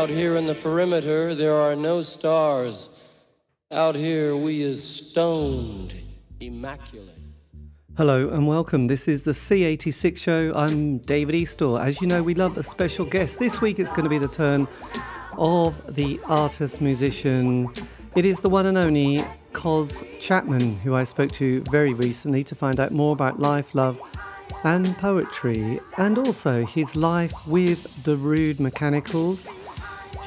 Out here in the perimeter, there are no stars. Out here, we is stoned, immaculate. Hello and welcome. This is the C86 show. I'm David Eastaugh. As you know, we love a special guest. This week it's going to be the turn of the artist musician. It is the one and only Coz Chapman, who I spoke to very recently to find out more about life, love, and poetry, and also his life with the Rude Mechanicals,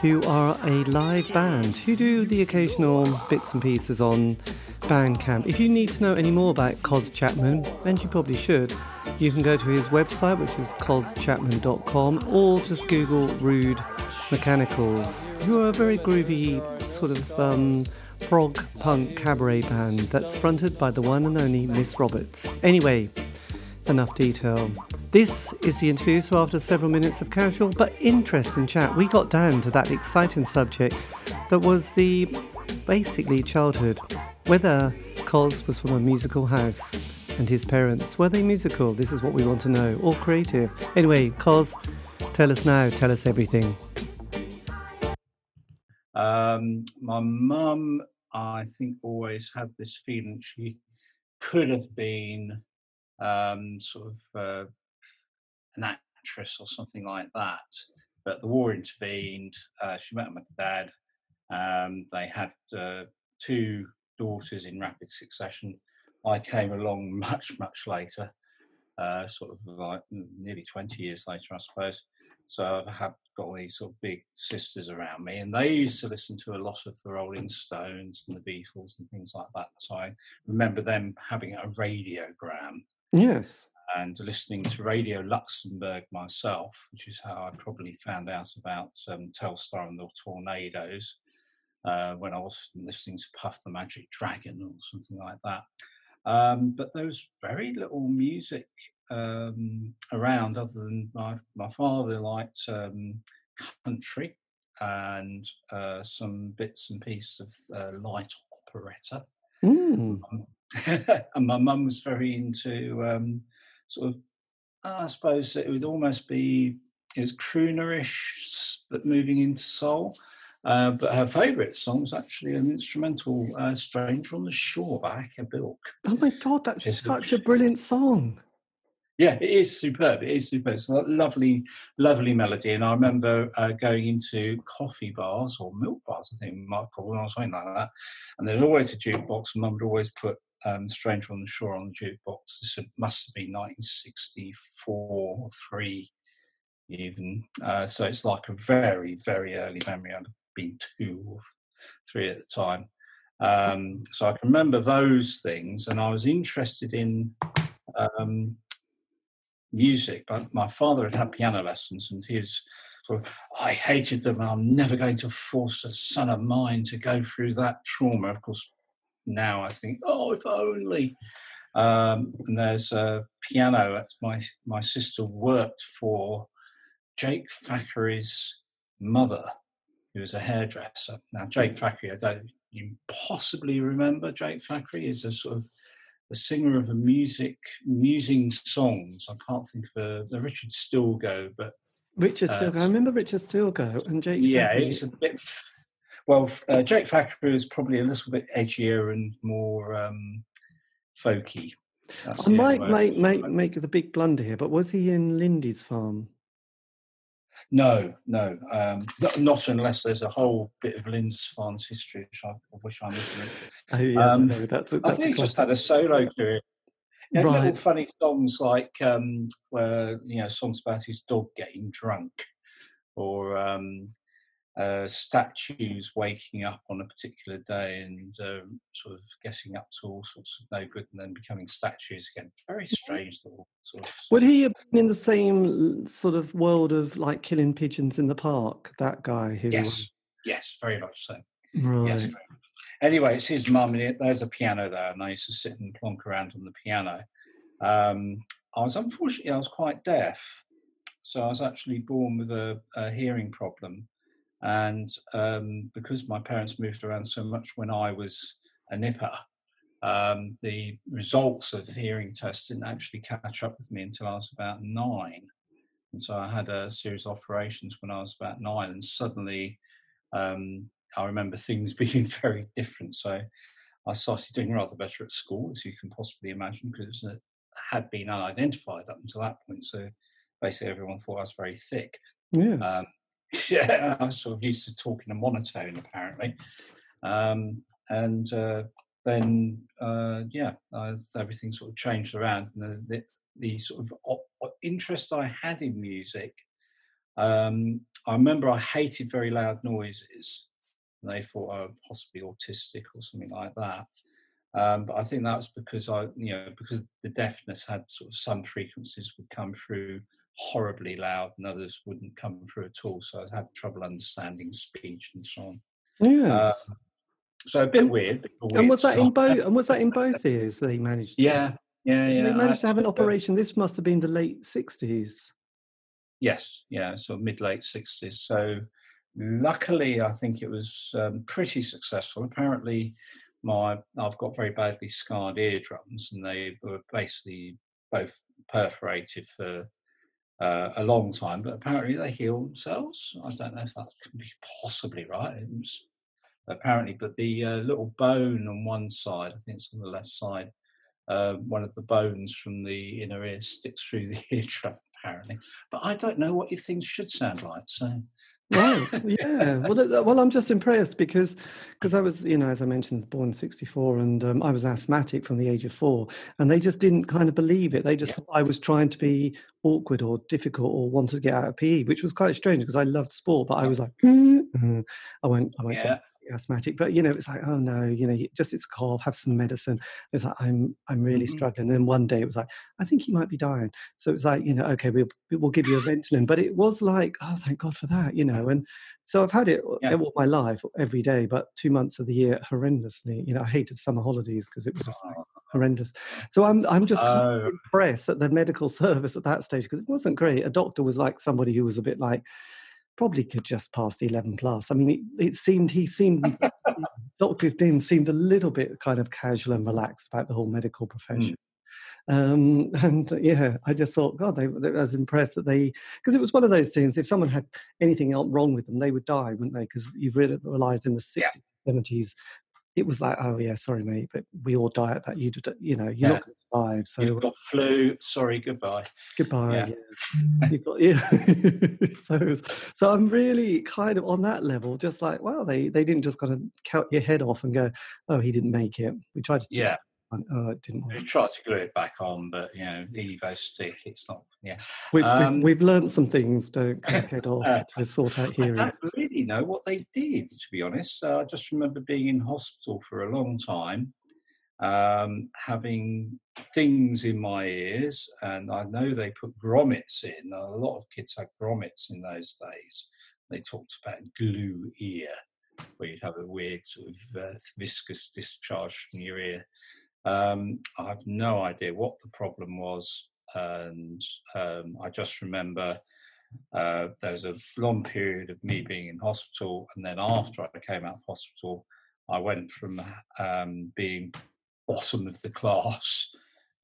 who are a live band who do the occasional bits and pieces on Bandcamp. If you need to know any more about Coz Chapman, and you probably should, you can go to his website, which is cozchapman.com, or just Google Rude Mechanicals, who are a very groovy sort of um, prog punk cabaret band that's fronted by the one and only Miss Roberts. Anyway, enough detail. This is the interview, so after several minutes of casual but interesting chat, we got down to that exciting subject that was the basically childhood. Whether Coz was from a musical house and his parents, were they musical? This is what we want to know, or creative. Anyway, Coz, tell us now, tell us everything. Um, my mum, I think, always had this feeling she could have been um, sort of uh, an actress or something like that. But the war intervened. Uh, she met my dad. Um, they had uh, two daughters in rapid succession. I came along much, much later, uh, sort of like nearly 20 years later, I suppose. So I've had got these sort of big sisters around me, and they used to listen to a lot of the Rolling Stones and the Beatles and things like that. So I remember them having a radiogram Yes. and listening to Radio Luxembourg myself, which is how I probably found out about um, Telstar and the Tornadoes uh, when I was listening to Puff the Magic Dragon or something like that. Um, but there was very little music um, around other than my, my father liked um, country and uh, some bits and pieces of uh, light operetta. Mm. And my mum was very into um, sort of, I suppose it would almost be, it was croonerish, but moving into soul. Uh, but her favourite song was actually an instrumental, uh, "Stranger on the Shore" by Acker Bilk. Oh my God, that's Yes. such a brilliant song. Yeah, it is superb. It is superb. It's a lovely, lovely melody. And I remember uh, going into coffee bars or milk bars, I think we might call them, or something like that. And there's always a jukebox, and Mum would always put um, "Stranger on the Shore" on the jukebox. This must have been 1964 or three, even. Uh, so it's like a very, very early memory. I'd have been two or three at the time. Um, so I can remember those things, and I was interested in um, music. But my father had had piano lessons, and was sort of, I hated them, and I'm never going to force a son of mine to go through that trauma. Of course, now I think, oh, if only. Um, and there's a piano. That's my my sister worked for Jake Thackray's mother, who was a hairdresser. Now, Jake Thackray, I don't you possibly remember Jake Thackray is a sort of a singer of a music musing songs. I can't think of a, the Richard Stilgoe, but Richard Uh, Stilgoe. I remember Richard Stilgoe and Jake. yeah, Thackray. it's a bit. Well, uh, Jake Thackray is probably a little bit edgier and more um, folky. That's I might make, make make the big blunder here, but was he in Lindisfarne? No, no, um, not, not unless there's a whole bit of Lindisfarne's history, which I, of which I'm ignorant. Oh, yes, Um, I. That's a, I that's think he just had a solo career. He had little funny songs like um, where you know songs about his dog getting drunk, or um, uh, statues waking up on a particular day and uh, sort of getting up to all sorts of no good and then becoming statues again. Very strange little sort of. Would he have been in the same sort of world of like killing pigeons in the park? That guy who. Yes, yes, very much so. Right. Yes. very much. Anyway, it's his mum, and there's a piano there, and I used to sit and plonk around on the piano. Um, I was unfortunately I was quite deaf, so I was actually born with a, a hearing problem, and um, because my parents moved around so much when I was a nipper, um, the results of hearing tests didn't actually catch up with me until I was about nine. And so I had a series of operations when I was about nine, and suddenly um, I remember things being very different. So I started doing rather better at school, as you can possibly imagine, because it had been unidentified up until that point. So basically, everyone thought I was very thick. Yes. Um, yeah, I was sort of used to talking in a monotone, apparently. Um, and uh, then, uh, yeah, uh, everything sort of changed around. And the, the, the sort of interest I had in music, um, I remember I hated very loud noises they thought I was possibly autistic or something like that. Um, but I think that was because I, you know, because the deafness had sort of some frequencies would come through horribly loud and others wouldn't come through at all. So I had trouble understanding speech and so on. Yeah. Uh, so a bit weird. A weird and was that in both? And was that in both ears? They managed. Yeah, yeah, yeah. They I managed to have an operation. This must have been the late sixties. Yes, yeah, so mid late sixties. So luckily, I think it was um, pretty successful. Apparently, my I've got very badly scarred eardrums, and they were basically both perforated for uh, a long time. But apparently, they heal themselves. I don't know if that can be possibly right. Was, apparently, but the uh, little bone on one side, I think it's on the left side, uh, one of the bones from the inner ear sticks through the ear eardrum apparently. But I don't know what your things should sound like. So Right. Yeah. Well, well, I'm just impressed because because I was, you know, as I mentioned, born '64, and um, I was asthmatic from the age of four, and they just didn't kind of believe it. They just Yeah. thought I was trying to be awkward or difficult or wanted to get out of PE, which was quite strange because I loved sport, but I was like, "Mm, I won't, I won't yeah, asthmatic. But you know, it's like, oh no, you know, just it's a cough, have some medicine. It's like I'm, I'm really Mhm. struggling. And then one day it was like, I think you might be dying. So it was like, you know, okay, we'll we'll give you a Ventolin. But it was like, oh, thank God for that, you know. And so I've had it Yeah. all my life, every day, but two months of the year horrendously. You know, I hated summer holidays because it was just like horrendous. So I'm I'm just Oh, impressed at the medical service at that stage because it wasn't great. A doctor was like somebody who was a bit like probably could just pass the 11 plus. I mean, it, it seemed he seemed Dr. Dim seemed a little bit kind of casual and relaxed about the whole medical profession. Um, and yeah, I just thought, God, they, they- I was impressed that they, because it was one of those things. If someone had anything wrong with them, they would die, wouldn't they? Because you've really realized in the 60s, Yeah. 70s, it was like, oh yeah, sorry, mate, but we all die at that. You, you know, you're Yeah. not going to survive. So you've got flu. Sorry, goodbye. Goodbye. Yeah. Yeah. You've got- yeah. so, so I'm really kind of on that level, just like, well, they, they didn't just kind of cut your head off and go, oh, he didn't make it. We tried to do Yeah, Oh, it didn't we work. tried to glue it back on, but you know, the Evo stick. It's not. Yeah, We've, Um, we've, we've learned some things, don't cut your head off uh, to sort out I don't really know what they did, to be honest. Uh, I just remember being in hospital for a long time, um, having things in my ears, and I know they put grommets in. A lot of kids had grommets in those days. They talked about glue ear, where you'd have a weird sort of uh, viscous discharge from your ear. Um, I have no idea what the problem was, and um, I just remember uh, there was a long period of me being in hospital, and then after I came out of hospital, I went from um, being bottom of the class,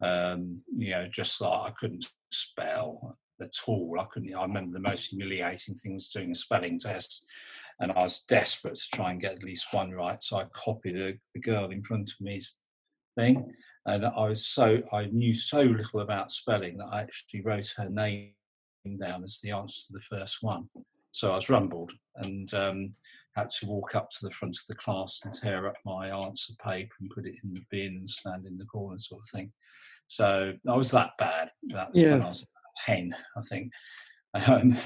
um, you know, just like I couldn't spell at all. I couldn't. I remember the most humiliating thing was doing a spelling test, and I was desperate to try and get at least one right. So I copied a, the girl in front of me's thing, and I was so I knew so little about spelling that I actually wrote her name down as the answer to the first one. So I was rumbled and um, had to walk up to the front of the class and tear up my answer paper and put it in the bin and stand in the corner, sort of thing. So I was that bad. That's when I was ten, I think. Um,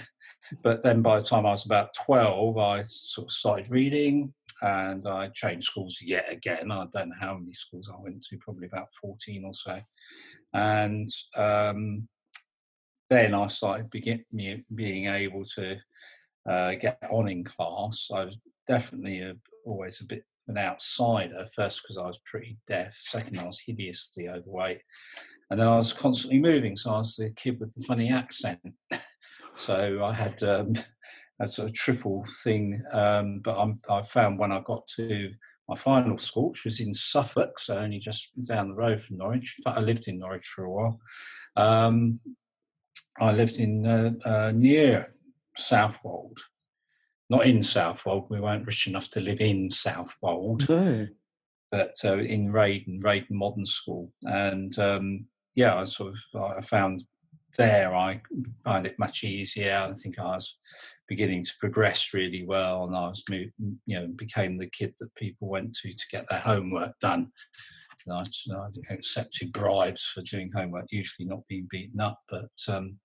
but then by the time I was about 12, I sort of started reading and I changed schools yet again. I don't know how many schools I went to, probably about 14 or so. And um, then I started begin, being able to uh, get on in class. I was definitely a, always a bit an outsider, first because I was pretty deaf, second, I was hideously overweight. And then I was constantly moving, so I was the kid with the funny accent. so I had um, a sort of triple thing. Um, but I'm, I found when I got to my final school, which was in Suffolk, so only just down the road from Norwich. In fact, I lived in Norwich for a while. Um, I lived in uh, uh, near Southwold, not in Southwold. We weren't rich enough to live in Southwold, No. but uh, in Reydon, Reydon Modern School, and um, yeah, I sort of I found there I find it much easier. I think I was beginning to progress really well, and I was you know became the kid that people went to to get their homework done. And I, I accepted bribes for doing homework, usually not being beaten up, but um,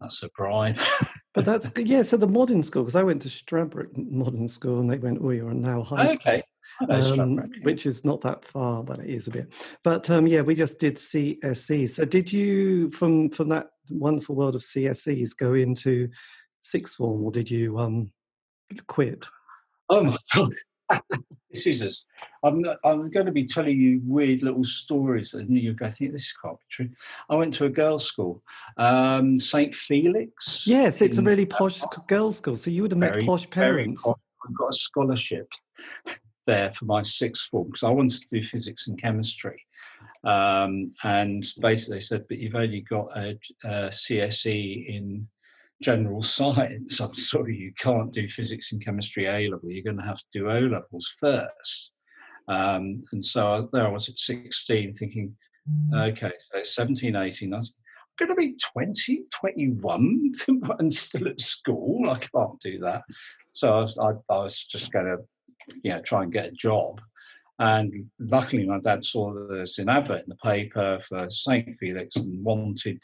that's a bribe. But that's good. Yeah, so the modern school, because I went to Stradbroke Modern School and they went, oh, you're now high school. okay. Um, which is not that far, but it is a bit. But um, yeah, we just did CSE. So did you, from from that wonderful world of CSEs, go into sixth form, or did you um, quit? Oh my god. this is us. I'm not, I'm going to be telling you weird little stories that you're going to think this can't be true. I went to a girls' school, um, St Felix. Yes, it's a really posh girls' school. So you would have met posh parents. posh. I got a scholarship there for my sixth form because I wanted to do physics and chemistry. Um, and basically, they said, but you've only got a, a CSE in general science. I'm sorry, you can't do physics and chemistry A level. You're going to have to do O levels first. Um, and so there I was at 16 thinking, okay, so 17, 18, 19. I'm going to be 20, 21 and still at school. I can't do that. So I was, I, I was just going to, you know, try and get a job. And luckily, my dad saw there's an advert in the paper for St. Felix and wanted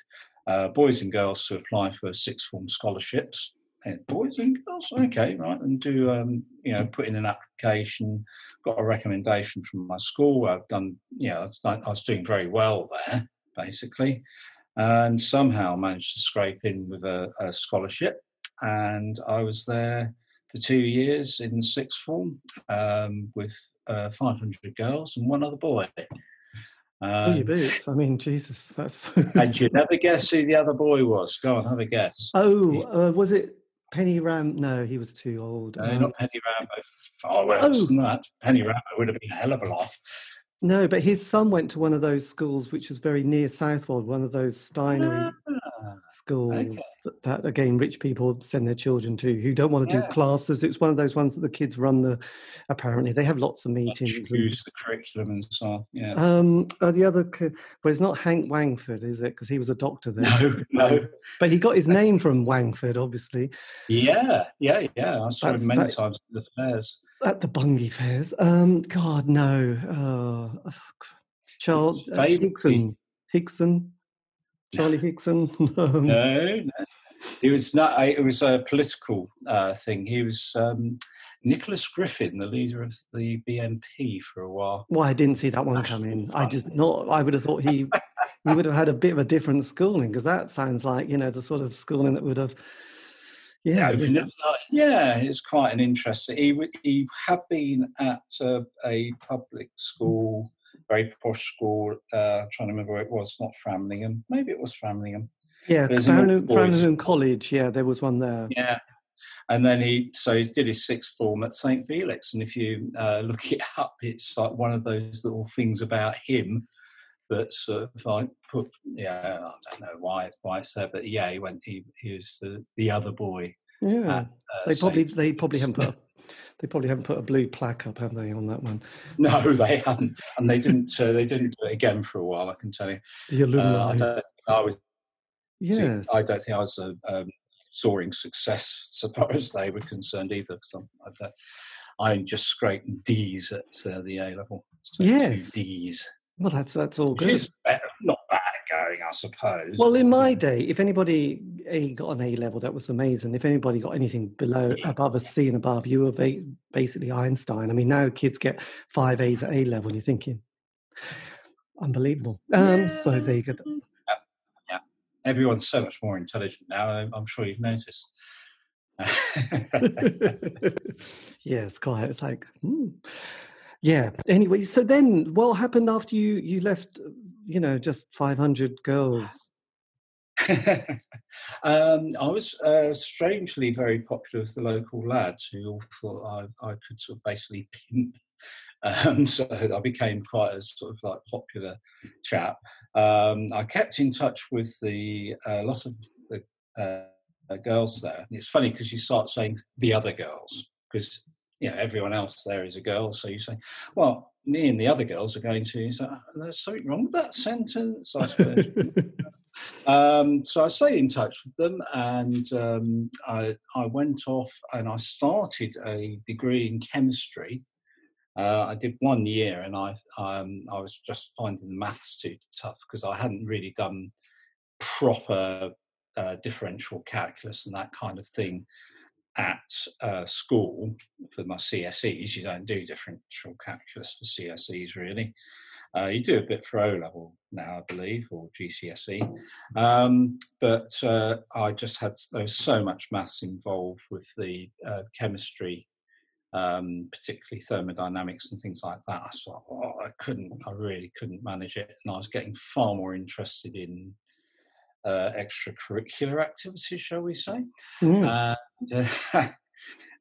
uh, boys and girls to apply for sixth form scholarships. And boys and girls, okay, right, and do um, you know put in an application. Got a recommendation from my school. I've done, you know, I was, doing very well there, basically, and somehow managed to scrape in with a, a scholarship. And I was there for two years in sixth form um, with uh, 500 girls and one other boy. Oh, you Um, boots. I mean, Jesus, that's. and you'd never guess who the other boy was. Go on, have a guess. oh, uh, was it Penny Ram? No, he was too old. No, Um, not Penny Rimbaud. Far worse than that. Penny Rimbaud would have been a hell of a laugh. No, but his son went to one of those schools which is very near Southwold, one of those Steinery Ah, schools that, that again rich people send their children to who don't want to Yeah. do classes. It's one of those ones that the kids run the apparently they have lots of meetings. And, Use the curriculum and so on. Yeah. um, the other, co- well, it's not Hank Wangford, is it? Because he was a doctor there. No, no. But he got his name from Wangford, obviously, Yeah, yeah, yeah. I saw That's- him many that- times at the fairs. At the Bungay fairs. Um, God, no. Oh, oh, Charles uh. Higson. Higson. Charlie Higson. Um, No, no. He was not. It was a political uh, thing. He was um, Nicholas Griffin, the leader of the BNP for a while. Well, I didn't see that one coming. I just not. I would have thought he he would have had a bit of a different schooling because that sounds like you know the sort of schooling that would have. Yeah, Yeah, it's quite an interesting. He he had been at uh, a public school, very posh school. Uh, trying to remember where it was. Not Framlingham. Maybe it was Framlingham. yeah. there's an Farringdon, all boys Farringdon College. Yeah, there was one there. Yeah. And then he so he did his sixth form at St Felix, and if you uh, look it up, it's like one of those little things about him that's uh, if I put yeah I don't know why why it's there, but yeah he went he, he was the, the other boy. Yeah, at, uh, they probably St. they probably haven't put a, they probably haven't put a blue plaque up, have they, on that one? No, they haven't, and they didn't. Uh, they didn't do it again for a while. I can tell you. The Uh, alumni. I don't. think I was. yes. I don't think I was a um, soaring success so far as they were concerned either. Because I, I just scraped D's at uh, the A level. So Yes. two D's, well, that's that's all good. better, not bad going, I suppose. Well, in my day, if anybody A got an A level, that was amazing. If anybody got anything below, Yeah. above a C and above, you were ba- basically Einstein. I mean, now kids get five A's at A level, and you're thinking, unbelievable. Um, So there you go. everyone's so much more intelligent now. I'm- I'm sure you've noticed. yeah, it's quite. It's like, hmm. Yeah. Anyway, so then, what happened after you you left? You know, just 500 girls. um, I was uh, strangely very popular with the local lads who all thought I, I could sort of basically pimp. Um, so I became quite a sort of like popular chap. Um, I kept in touch with the a lot of the uh, girls there. And it's funny because you start saying the other girls because you know everyone else there is a girl. So you say, well, me and the other girls are going to. So there's something wrong with that sentence, I suppose. um, so I stayed in touch with them, and um, I, I went off and I started a degree in chemistry. Uh, I did one year, and I um, I was just finding the maths too tough because I hadn't really done proper uh, differential calculus and that kind of thing at uh, school for my CSEs. You don't do differential calculus for CSEs really. Uh, you do a bit for O level now, I believe, or GCSE. Um, but uh, I just had there was so much maths involved with the uh, chemistry, um, particularly thermodynamics and things like that. I thought, oh, I couldn't, I really couldn't manage it, and I was getting far more interested in uh, extracurricular activities, shall we say? Mm. Uh,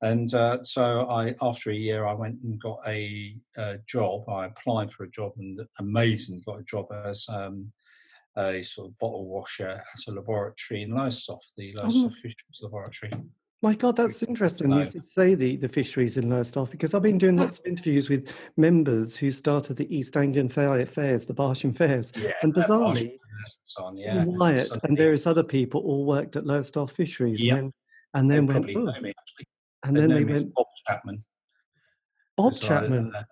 and uh, so I, after a year, I went and got a, a, job. I applied for a job and amazingly got a job as um, a sort of bottle washer at a laboratory in Lowestoft, the Lowestoft oh. Fisheries Laboratory. My God, that's interesting. You should say the, the fisheries in Lowestoft because I've been doing lots of interviews with members who started the East Anglian Fair, Fairs, the Barsham Fairs. Yeah, and bizarrely, on, yeah. Wyatt and various other people all worked at Lowestoft Fisheries. Yep. And and then went, oh. me, and then they went, Bob Chapman. Bob Chapman. uh,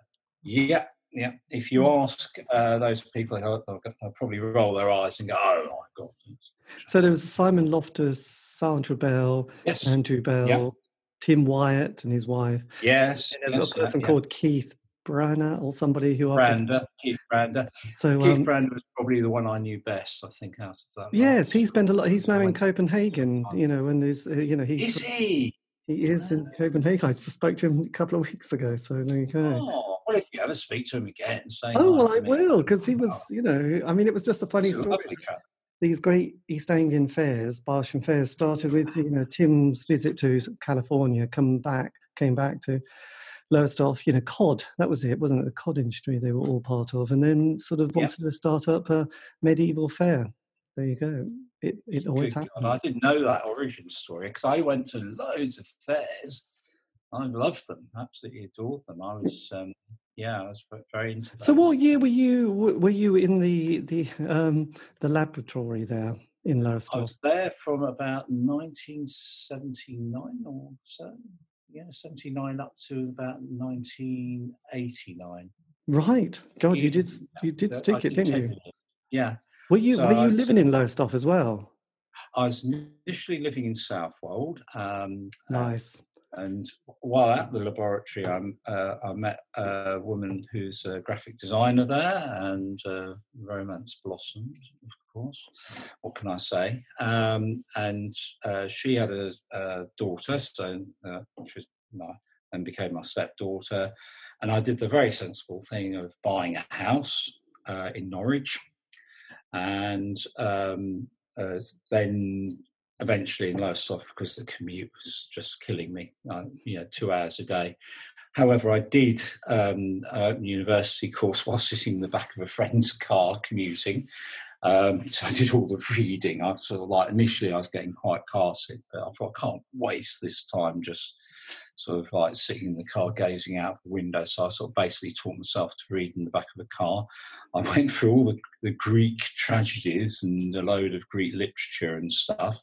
yeah, yeah. If you hmm. ask uh, those people, they'll, they'll, probably roll their eyes and go, "Oh my god!" So there was Simon Loftus, Sandra Bell, yes. Andrew Bell, yeah. Tim Wyatt, and his wife. Yes, and yes, a person yeah. called Keith Branner or somebody who Brander, Keith Brander. So Keith um, Brander was probably the one I knew best. I think out of that. Yes, he spent a lot. He's now in Copenhagen. You know, and there's uh, you know he's. Is he? He is in Copenhagen. I just spoke to him a couple of weeks ago. So there you go. Oh, well, if you ever speak to him again, say. Oh well, I will because he was. You know, I mean, it was just a funny story. These great East Anglian fairs, Barsham fairs, started with you know Tim's visit to California, come back, came back to Lowestoft, you know, cod, that was it, wasn't it? The cod industry they were all part of, and then sort of wanted to start up a medieval fair. There you go. It, it always Good happens. God, I didn't know that origin story because I went to loads of fairs. I loved them, absolutely adored them. I was, um, yeah, I was very into. that. So, what year were you? Were you in the the um, the laboratory there in Lowestoft? I was there from about 1979 or so yeah, 79 up to about 1989. Right. God, you did you did stick it, didn't you? Yeah. Were you so were you living in Lowestoft as well? I was initially living in Southwold. Um, nice. And while at the laboratory, I, uh, I met a woman who's a graphic designer there, and uh, romance blossomed, of course. What can I say? Um, and uh, she had a, a, daughter, so uh, she was my, and became my stepdaughter. And I did the very sensible thing of buying a house uh, in Norwich, and um, uh, then eventually in Lowestoft because the commute was just killing me. Uh, you know, two hours a day. However, I did um, a university course while sitting in the back of a friend's car commuting. Um, so I did all the reading. I sort of like initially I was getting quite car sick, but I thought I can't waste this time just sort of like sitting in the car gazing out the window. So I sort of basically taught myself to read in the back of the car. I went through all the, the Greek tragedies and a load of Greek literature and stuff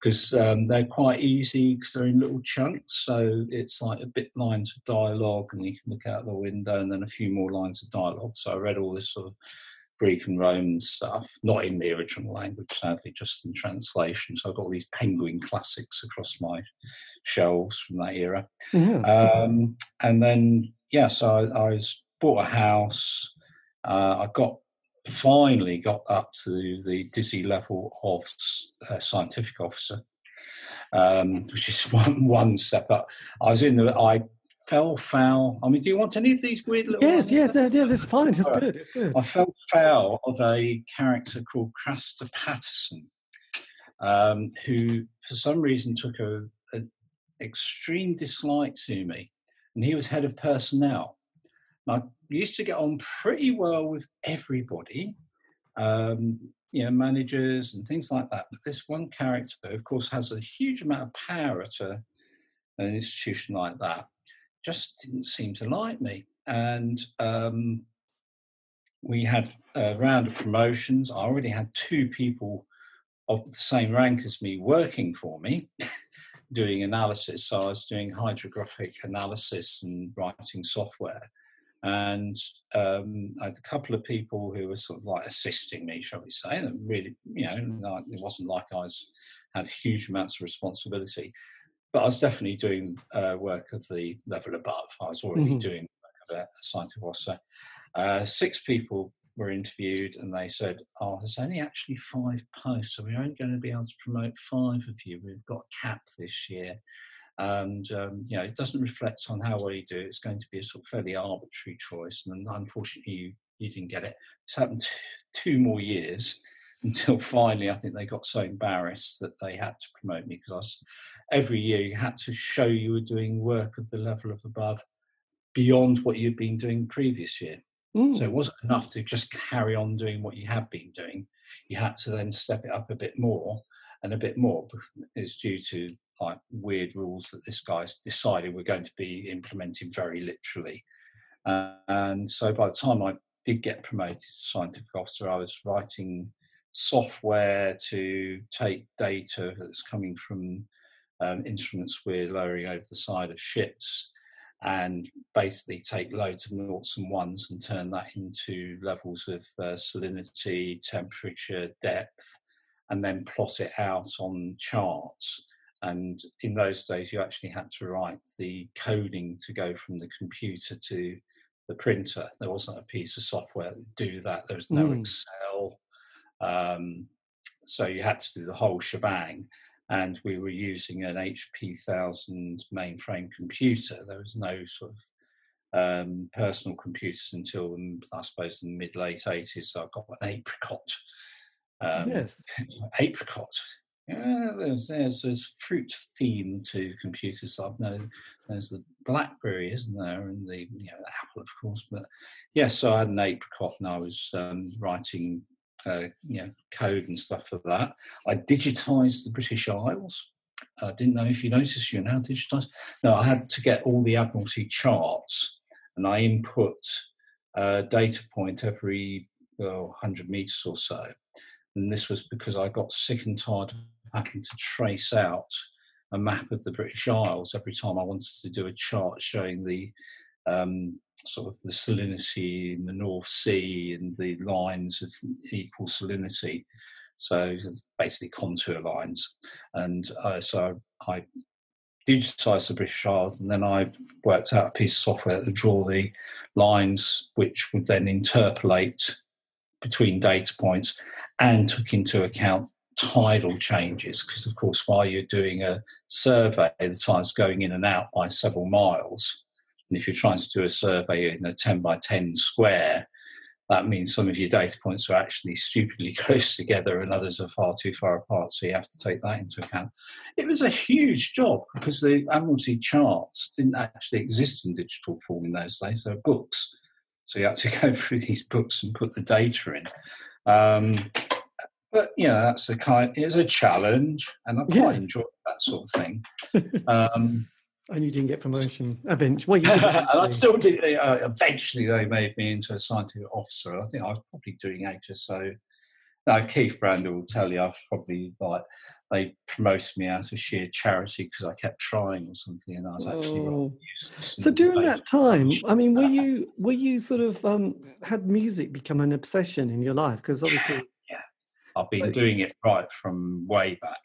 because um, they're quite easy because they're in little chunks. So it's like a bit lines of dialogue, and you can look out the window, and then a few more lines of dialogue. So I read all this sort of Greek and Roman stuff, not in the original language, sadly, just in translation. So I've got all these penguin classics across my shelves from that era. Mm-hmm. Um, and then, yeah, so I, I bought a house. Uh, I got finally got up to the dizzy level of uh, scientific officer, um, which is one one step up. I was in the I fell foul. I mean, do you want any of these weird little? Yes, yes, yeah, yeah, that's fine. It's good. It's good. I fell foul of a character called Craster Patterson, um, who for some reason took a, an extreme dislike to me, and he was head of personnel. And I used to get on pretty well with everybody. Um, you know, managers and things like that. But this one character, of course, has a huge amount of power at a, an institution like that. Just didn't seem to like me. And um, we had a round of promotions. I already had two people of the same rank as me working for me. doing analysis. So I was doing hydrographic analysis and writing software. And um, I had a couple of people who were sort of like assisting me, shall we say. And really, you know, it wasn't like I was had huge amounts of responsibility, but I was definitely doing uh, work of the level above. I was already mm-hmm. doing work of a scientific officer. Uh, six people were interviewed and they said, Oh, there's only actually five posts, so we're only going to be able to promote five of you. We've got a cap this year. And, um, you know, it doesn't reflect on how well you do. It's going to be a sort of fairly arbitrary choice. And unfortunately, you, you didn't get it. It's happened two more years until finally I think they got so embarrassed that they had to promote me because every year you had to show you were doing work of the level of above beyond what you'd been doing previous year. Mm. So it wasn't enough to just carry on doing what you had been doing. You had to then step it up a bit more and a bit more is due to like weird rules that this guy's decided we're going to be implementing very literally. Uh, and so by the time I did get promoted to scientific officer, I was writing software to take data that's coming from um, instruments we're lowering over the side of ships and basically take loads of noughts and ones and turn that into levels of uh, salinity, temperature, depth, and then plot it out on charts. And in those days, you actually had to write the coding to go from the computer to the printer. There wasn't a piece of software to do that. There was no mm. Excel. Um, so you had to do the whole shebang and we were using an HP 1000 mainframe computer. There was no sort of um, personal computers until I suppose in the mid late 80s. So I got an apricot. Um, yes. apricot. Yeah, there's, there's, there's fruit theme to computers. So I know there's the BlackBerry, isn't there, and the you know the Apple, of course. But yes, so I had an apricot, and I was um, writing uh, you know, code and stuff for that. I digitized the British Isles. I didn't know if you noticed you're now digitized. No, I had to get all the Admiralty charts and I input a data point every well, 100 meters or so. And this was because I got sick and tired of having to trace out a map of the British Isles every time I wanted to do a chart showing the um, sort of the salinity in the North Sea and the lines of equal salinity. So basically contour lines. And uh, so I digitized the British Isles and then I worked out a piece of software to draw the lines which would then interpolate between data points and took into account tidal changes because of course while you're doing a survey the tide's going in and out by several miles and if you're trying to do a survey in a 10 by 10 square, that means some of your data points are actually stupidly close together and others are far too far apart. So you have to take that into account. It was a huge job because the Admiralty charts didn't actually exist in digital form in those days. They were books. So you had to go through these books and put the data in. Um, but you know, that's the kind. It's a challenge, and I quite yeah. enjoy that sort of thing. Um, and you didn't get promotion eventually. Well, and I still did. Uh, eventually, they made me into a scientific officer. I think I was probably doing HSO. Now, Keith Brander will tell you I've probably like they promoted me out of sheer charity because I kept trying or something, and I was actually oh. So during that time, I mean, were you were you sort of um, had music become an obsession in your life? Because obviously, yeah, I've been doing it right from way back.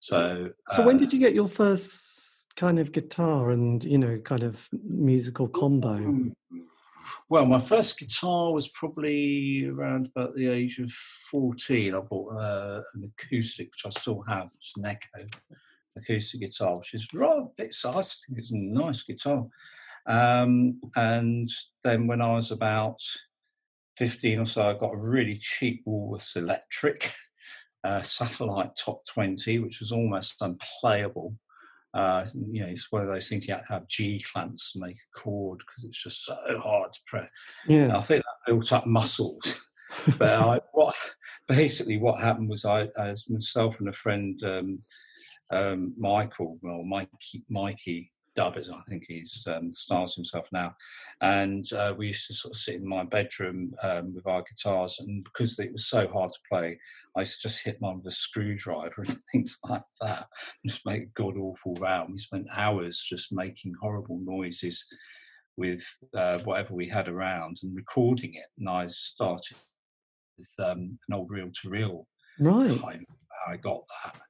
So, so uh, when did you get your first kind of guitar and you know kind of musical combo? Hmm. Well, my first guitar was probably around about the age of fourteen. I bought uh, an acoustic, which I still have, It's an Eko acoustic guitar, which is rather think it's a nice guitar. Um, and then when I was about 15 or so, I got a really cheap Woolworths electric uh, satellite top 20, which was almost unplayable. Uh, you know, it's one of those things you have to have G clamps to make a chord because it's just so hard to press. Yeah, I think that built up muscles. but I, what basically what happened was I, as myself and a friend, um, um, Michael, well, Mikey, Mikey Dubbers, I think he's um, stars himself now. And uh, we used to sort of sit in my bedroom um, with our guitars, and because it was so hard to play, I used to just hit mine with a screwdriver and things like that, and just make a god awful round. We spent hours just making horrible noises with uh, whatever we had around and recording it. And I started with um, an old reel to reel. Right. I got that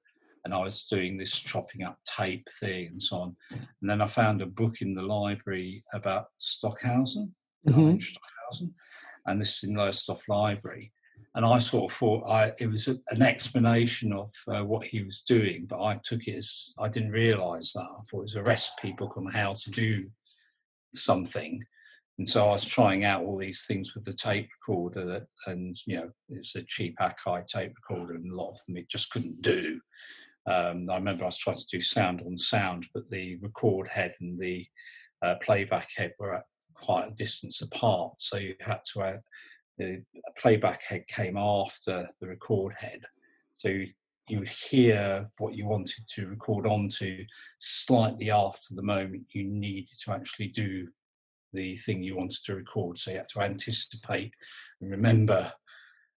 and I was doing this chopping up tape thing and so on. And then I found a book in the library about Stockhausen, mm-hmm. Stockhausen, and this is in the Lowestoft Library. And I sort of thought I, it was a, an explanation of uh, what he was doing, but I took it as I didn't realise that. I thought it was a recipe book on how to do something. And so I was trying out all these things with the tape recorder, that, and you know, it's a cheap Akai tape recorder, and a lot of them it just couldn't do. Um, I remember I was trying to do sound on sound, but the record head and the uh, playback head were at quite a distance apart. So you had to, uh, the playback head came after the record head. So you, you would hear what you wanted to record onto slightly after the moment you needed to actually do the thing you wanted to record. So you had to anticipate and remember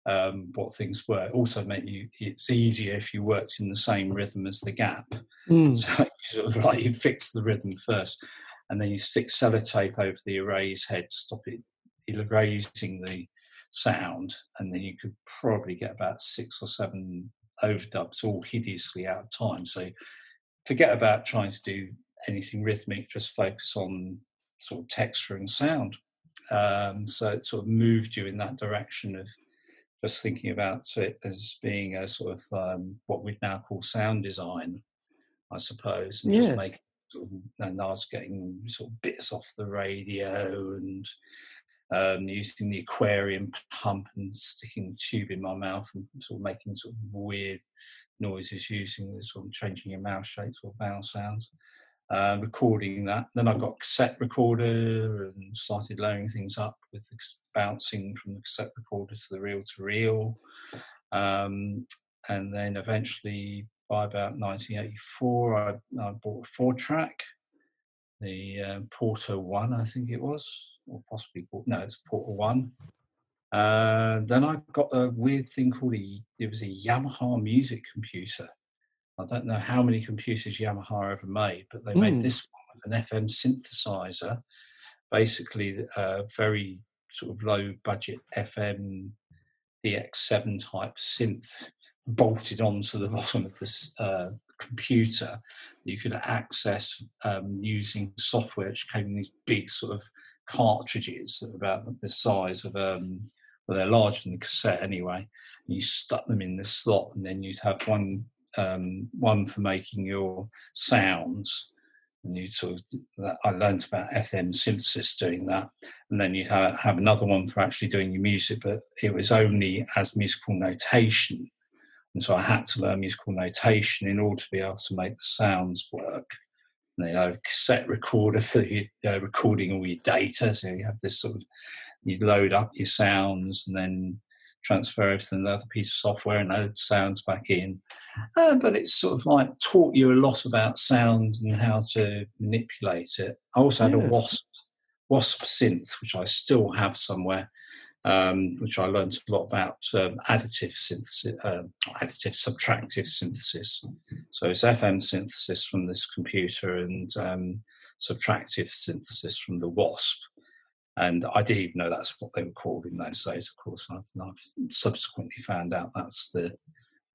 um, what things were. It also meant you it's easier if you worked in the same rhythm as the gap. Mm. So you sort of like you fix the rhythm first, and then you stick sellotape over the erase head, stop it erasing the sound, and then you could probably get about six or seven overdubs all hideously out of time. So forget about trying to do anything rhythmic, just focus on sort of texture and sound. Um, so it sort of moved you in that direction of just thinking about it as being a sort of um, what we'd now call sound design, I suppose, and yes. just make sort of, and I was getting sort of bits off the radio and um, using the aquarium pump and sticking a tube in my mouth and sort of making sort of weird noises using the sort of changing your mouth shapes or vowel sounds uh, recording that. Then I got a cassette recorder and started loading things up with bouncing from the cassette recorder to the reel to reel. Um, and then eventually, by about 1984, I, I bought a four track, the uh, Porta One, I think it was, or possibly no, it's Porta One. Uh, then I got a weird thing called a it was a Yamaha music computer I don't know how many computers Yamaha ever made, but they mm. made this one with an FM synthesizer, basically a very sort of low budget FM DX7 type synth bolted onto the bottom of this uh, computer. You could access um, using software which came in these big sort of cartridges that were about the size of um, well, they're larger than the cassette anyway. You stuck them in this slot, and then you'd have one um, one for making your sounds, and you sort of I learned about FM synthesis doing that, and then you have, have another one for actually doing your music, but it was only as musical notation, and so I had to learn musical notation in order to be able to make the sounds work. And, you know, cassette recorder for you know, recording all your data, so you have this sort of you load up your sounds and then transfer everything to another piece of software and load sounds back in. Uh, but it's sort of like taught you a lot about sound and how to manipulate it. I also had yeah. a Wasp Wasp synth, which I still have somewhere, um, which I learned a lot about um, additive synthesis, uh, additive subtractive synthesis. So it's FM synthesis from this computer and um, subtractive synthesis from the Wasp. And I didn't even know that's what they were called in those days, of course. I've, I've subsequently found out that's the,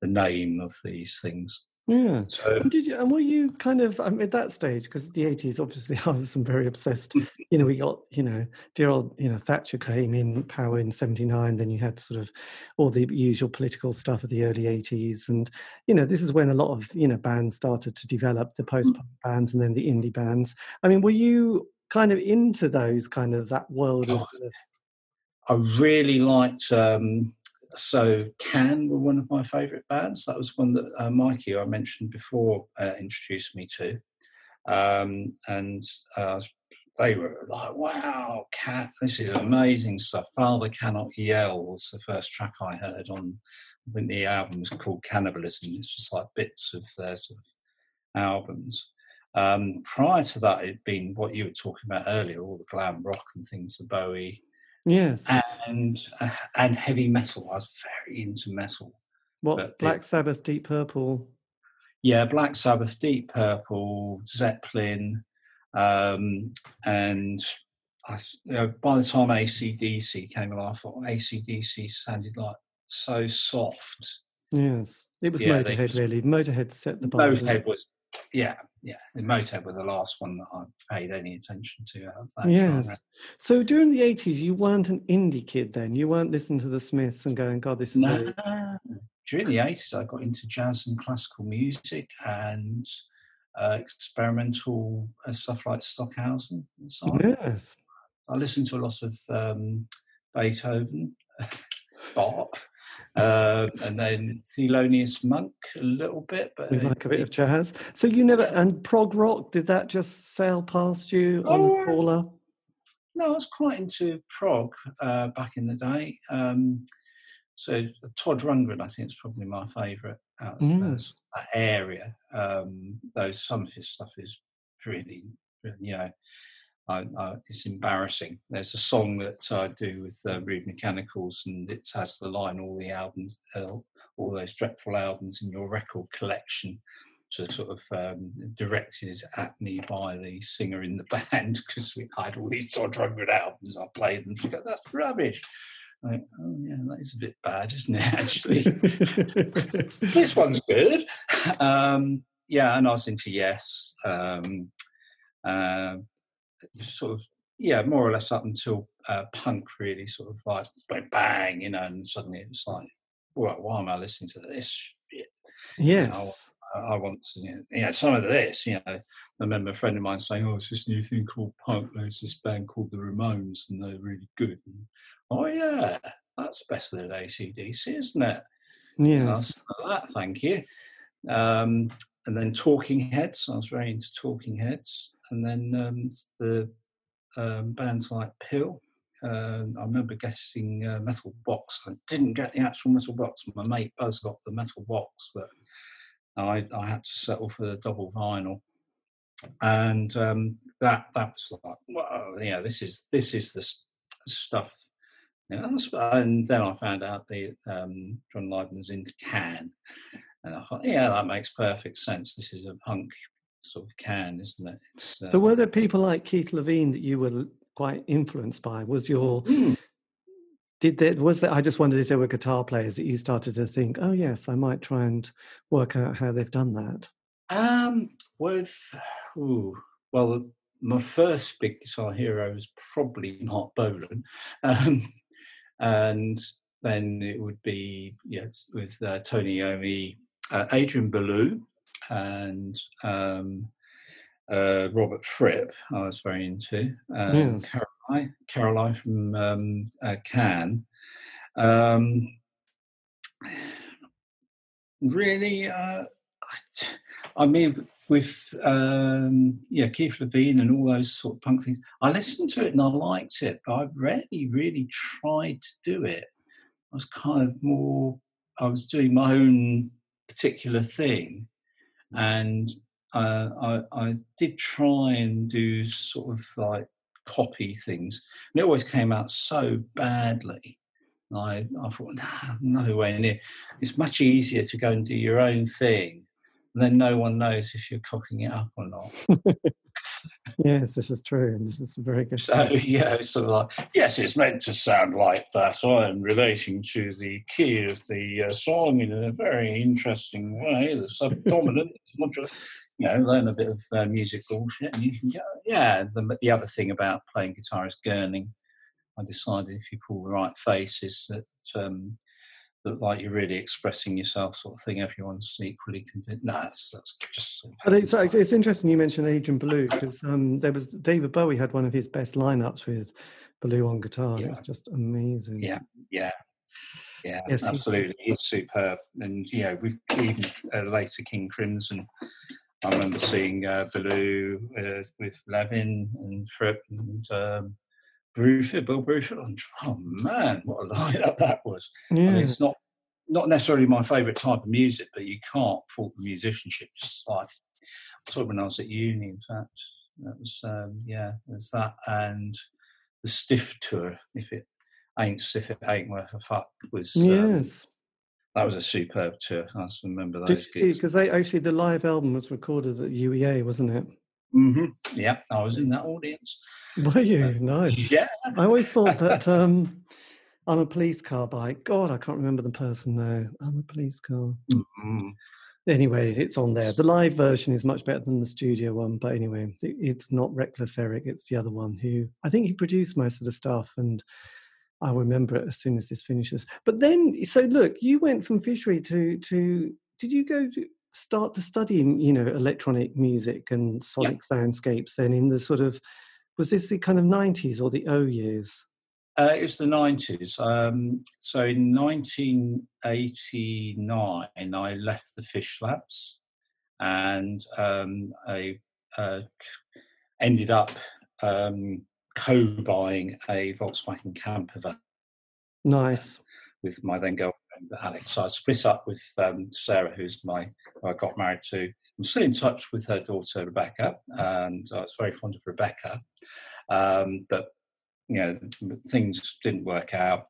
the name of these things. Yeah. So, and did you, and were you kind of um, at that stage? Because the eighties, obviously, I was very obsessed. you know, we got you know, dear old you know Thatcher came in power in seventy nine. Then you had sort of all the usual political stuff of the early eighties, and you know, this is when a lot of you know bands started to develop the post punk bands and then the indie bands. I mean, were you kind of into those kind of that world oh, of I really liked um, so Can were one of my favourite bands. That was one that uh, Mikey I mentioned before uh, introduced me to, um, and uh, they were like, "Wow, cat, this is amazing stuff." Father cannot yell was the first track I heard on. I think the album was called Cannibalism. It's just like bits of their sort of albums. Um, prior to that, it'd been what you were talking about earlier, all the glam rock and things, the Bowie, Yes. and uh, and heavy metal. I was very into metal. what but Black it- Sabbath, Deep Purple. Yeah, Black Sabbath, Deep Purple, Zeppelin, um, and I, you know, by the time ACDC came along, I thought ACDC sounded like so soft. Yes. It was Yeah, Motorhead, just- really. Motorhead set the bar. Motorhead was, yeah, yeah. And Motorhead were the last one that I've paid any attention to. Yes. genre. So during the 80s, you weren't an indie kid then. You weren't listening to the Smiths and going, God, this is No. really. During the 80s, I got into jazz and classical music and uh, experimental uh, stuff like Stockhausen and so on. Yes. I listened to a lot of um, Beethoven, Bach, uh, and then Thelonious Monk a little bit. But We like a bit of jazz. So you never, and prog rock, did that just sail past you on Oh, the crawler? no, I was quite into prog uh, back in the day. Um, so Todd Rundgren, I think, is probably my favourite out of Mm. that area. Um, though some of his stuff is really, really, you know, I, I, it's embarrassing. There's a song that I do with uh, Rude Mechanicals, and it has the line, "All the albums, uh, all those dreadful albums in your record collection." So sort of um, directed at me by the singer in the band because we had all these Todd Rundgren albums. I played them. She go, "That's rubbish." Like, oh yeah, that is a bit bad, isn't it? Actually, this one's good. Um, yeah, and I was into Yes. Um, uh, sort of, yeah, more or less up until uh, punk really sort of like bang, bang, you know, and suddenly it was like, well, why am I listening to this? shit? yes. I, I want you know, you know, some of this, you know. I remember a friend of mine saying, oh, it's this new thing called punk. There's this band called the Ramones and they're really good. And, oh, yeah, that's better than ACDC, isn't it? Yes. that, thank you. Um, and then Talking Heads, I was very into Talking Heads. And then um, the um, bands like PiL. Um, I remember getting uh, Metal Box. I didn't get the actual Metal Box. My mate Buzz got the Metal Box, but I, I had to settle for the double vinyl. And um, that that was like, wow, yeah, this is this is the s- stuff and then I found out the um, John Lydon's into Can, and I thought, yeah, that makes perfect sense. This is a punk sort of Can, isn't it? Uh, So were there people like Keith Levene that you were quite influenced by? Was your mm, did there was there? I just wondered if there were guitar players that you started to think, oh yes, I might try and work out how they've done that. um, with ooh, well, my first big guitar hero was probably not Bolan, um, and then it would be yes with uh, Tony Iommi, uh, Adrian Belew, and um, uh, Robert Fripp. I was very into um, Yes. Caroline, Caroline from um, uh, Can. Um, really, uh, I- mean, with um, yeah, Keith Levene and all those sort of punk things, I listened to it and I liked it, but I rarely really tried to do it. I was kind of more, I was doing my own particular thing, and uh, I, I did try and do sort of like copy things, and it always came out so badly. I, I thought, nah, nowhere near. It's much easier to go and do your own thing, and then no one knows if you're cocking it up or not. Yes, this is true, and this is a very good. So yeah, it's sort of like, yes, it's meant to sound like that. I'm relating to the key of the uh, song in a very interesting way. The subdominant, it's not you know, learn a bit of uh, music bullshit, and you can go. Yeah, the, the other thing about playing guitar is gurning. I decided if you pull the right faces that um, that like you're really expressing yourself, sort of thing. Everyone's equally convinced. No, that's, that's just. But it's it's interesting you mentioned Adrian Belew because um, there was David Bowie had one of his best lineups with Belew on guitar. and It was just amazing. Yeah. Yeah. Yeah, Yes, absolutely. It's superb. And, yeah, we've even uh, later King Crimson I remember seeing uh, Belew uh, with Levin and Fripp and um, Bruford, Bill Bruford. Oh man, what a lineup that was! Yeah. I mean, it's not not necessarily my favourite type of music, but you can't fault the musicianship. Just like I saw it when I was at uni. In fact, that was um, yeah, there's that and the Stiff tour. If it ain't stiff, it ain't worth a fuck. Was um, yes. that was a superb tour. I just remember those gigs. Because they actually the live album was recorded at UEA, wasn't it? Hmm Yeah, I was in that audience. Were you? Nice. Yeah, I always thought that um, I'm a police car bike, God, I can't remember the person now. I'm a police car. Mhm. Anyway, it's on there. The live version is much better than the studio one, but anyway, it, it's not Reckless Eric. It's the other one who I think he produced most of the stuff, and I'll remember it as soon as this finishes. But then, so look, you went from fishery to to. Did you go to start to studying, you know, electronic music and sonic soundscapes? Then in the sort of was this the kind of 90s or the O years? Uh, it was the 90s. Um, so in 1989, I left the Fish Labs and um, I uh, ended up um, co buying a Volkswagen camper van Nice. with my then girlfriend Alex. So I split up with um, Sarah, who's my who I got married to. I'm still in touch with her daughter Rebecca, and I was very fond of Rebecca. Um, but you know, things didn't work out,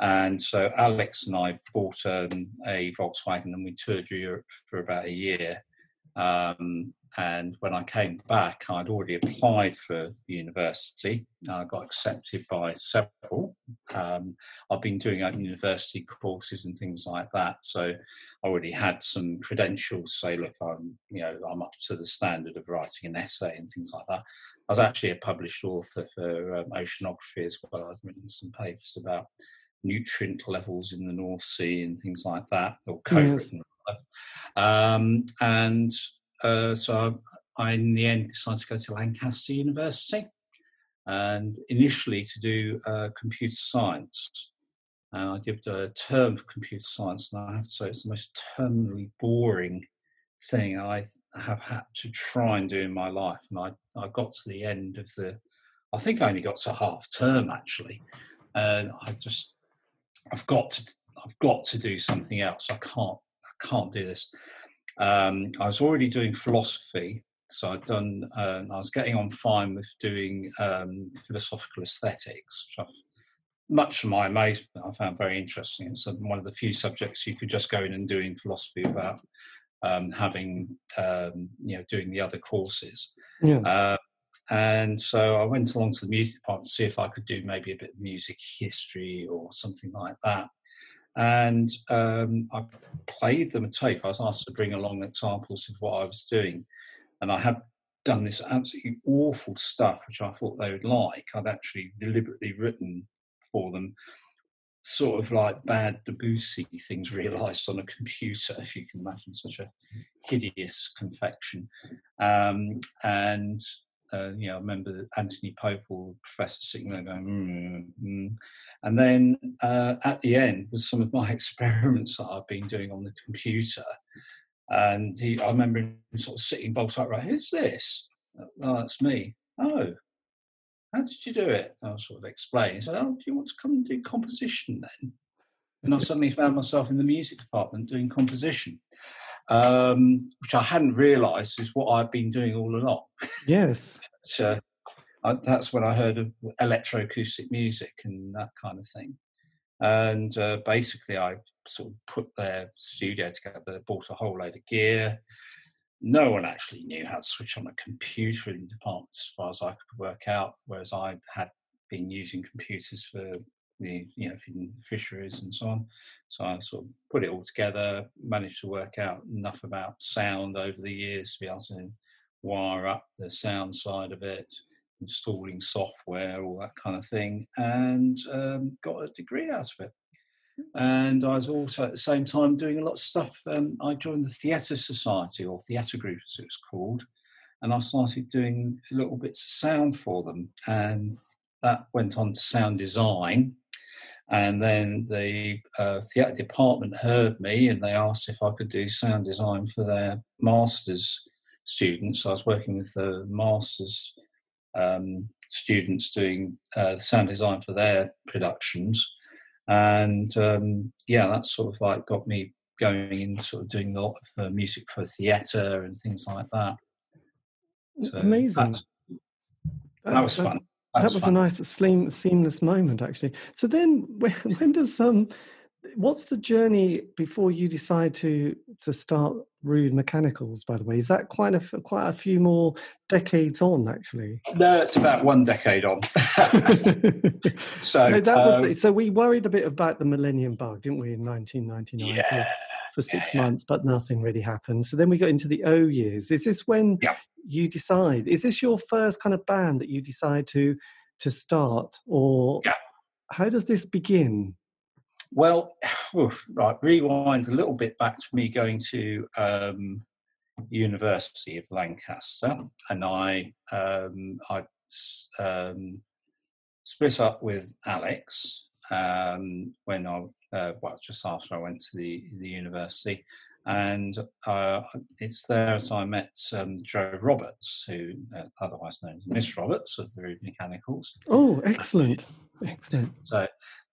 and so Alex and I bought um, a Volkswagen, and we toured Europe for about a year. Um, and when I came back, I'd already applied for university. I got accepted by several. Um, I've been doing university courses and things like that, so I already had some credentials. Say, look, I'm you know I'm up to the standard of writing an essay and things like that. I was actually a published author for um, oceanography as well. I've written some papers about nutrient levels in the North Sea and things like that, or co-written. Um, and uh, so I, in the end, decided to go to Lancaster University, and initially to do uh, computer science. And I did a term of computer science, and I have to say it's the most terminally boring thing I have had to try and do in my life. And I, I got to the end of the, I think I only got to half term actually, and I just, I've got to, I've got to do something else. I can't, I can't do this. Um, I was already doing philosophy, so I'd done. Um, I was getting on fine with doing um, philosophical aesthetics, which I've, much to my amazement, I found very interesting. It's one of the few subjects you could just go in and do in philosophy without um, having, um, you know, doing the other courses. Yeah. Uh, and so I went along to the music department to see if I could do maybe a bit of music history or something like that. And um, I played them a tape. I was asked to bring along examples of what I was doing. And I had done this absolutely awful stuff, which I thought they would like. I'd actually deliberately written for them sort of like bad Debussy things realised on a computer, if you can imagine such a hideous confection. Um, and uh, you know, I remember Anthony Pope or Professor sitting there going, mm, mm. and then uh, at the end was some of my experiments that I've been doing on the computer. And he, I remember him sort of sitting bolt upright. Who's this? Oh, that's me. Oh, how did you do it? I was sort of explaining. He said, Oh, do you want to come and do composition then? And I suddenly found myself in the music department doing composition, um, which I hadn't realised is what I'd been doing all along. Yes. so uh, I, that's when I heard of electroacoustic music and that kind of thing. And uh, basically, I sort of put their studio together, bought a whole load of gear. No one actually knew how to switch on a computer in the department, as far as I could work out. Whereas I had been using computers for the you know for fisheries and so on. So I sort of put it all together, managed to work out enough about sound over the years to be able to wire up the sound side of it, installing software, all that kind of thing, and um, got a degree out of it. And I was also at the same time doing a lot of stuff. Um, I joined the Theatre Society or Theatre Group, as it was called, and I started doing little bits of sound for them. And that went on to sound design. And then the uh, theatre department heard me and they asked if I could do sound design for their master's students. I was working with the masters um, students doing uh, sound design for their productions, and um, yeah, that sort of like got me going in sort of doing a lot of uh, music for theatre and things like that. So Amazing. That, that was fun. That, that was, was a nice seam, seamless moment, actually. So then, when, when does um, what's the journey before you decide to to start Rude Mechanicals? By the way, is that quite a quite a few more decades on? Actually, no, it's about one decade on. so, so, that um, was so we worried a bit about the Millennium Bug, didn't we, in 1999? Yeah. For, six yeah, yeah. months, but nothing really happened. So then we got into the O years. Is this when yeah. you decide? Is this your first kind of band that you decide to to start, or how does this begin? Well, oof, right, rewind a little bit back to me going to um, University of Lancaster, and I um, I um, split up with Alex um, when I uh, well just after I went to the the university, and uh, it's there that I met um, Jo Roberts, who uh, otherwise known as Miss Roberts of the Rude Mechanicals. Oh, excellent, excellent. So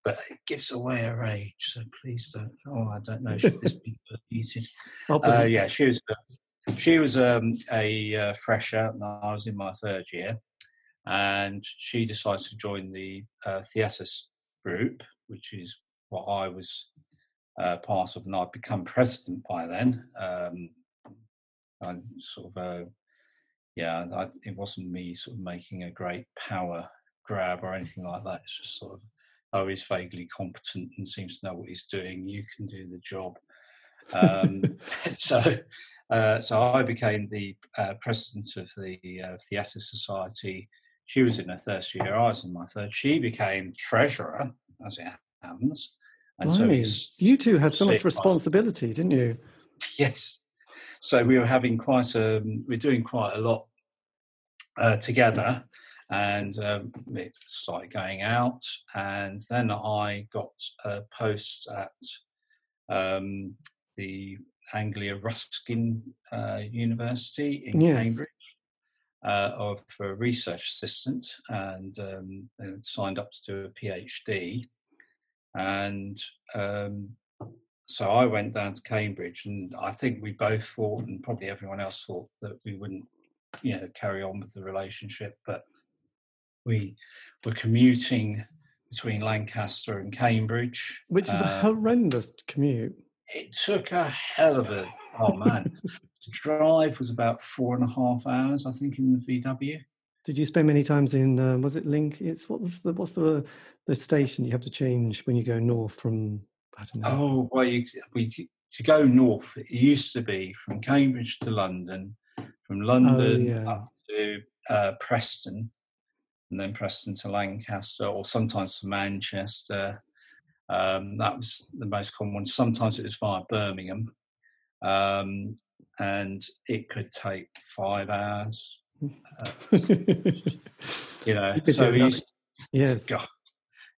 but it gives away her age. So please don't. Oh, I don't know. Should this be repeated? Uh, yeah, she was. She was um, a uh, fresher. And I was in my third year, and she decides to join the uh, Theatis group, which is what I was uh, part of, and I'd become president by then. Um, I sort of, uh, yeah, I, it wasn't me sort of making a great power grab or anything like that. It's just sort of oh, he's vaguely competent and seems to know what he's doing. You can do the job. Um, so, uh, so I became the uh, president of the uh, Theatre Society. She was in her first year. I was in my third. She became treasurer, as it happens. And so you two had so much responsibility, didn't you? Yes. So we were having quite a, we're doing quite a lot uh, together and um, it started going out. And then I got a post at um, the Anglia Ruskin uh, University in yes. Cambridge. Uh, of a research assistant and um, signed up to do a PhD. And um, so I went down to Cambridge, and I think we both thought, and probably everyone else thought, that we wouldn't, you know, carry on with the relationship. But we were commuting between Lancaster and Cambridge, which is uh, a horrendous commute. It took a hell of a oh man. the drive was about four and a half hours, I think, in the VW. Did you spend many times in? Um, was it Link? It's what's the what's the the station you have to change when you go north from? I don't know. Oh well, you, we, to go north, it used to be from Cambridge to London, from London oh, yeah. up to uh, Preston, and then Preston to Lancaster, or sometimes to Manchester. Um, that was the most common one. Sometimes it was via Birmingham, um, and it could take five hours. Uh, you know, you so we used, yes, God,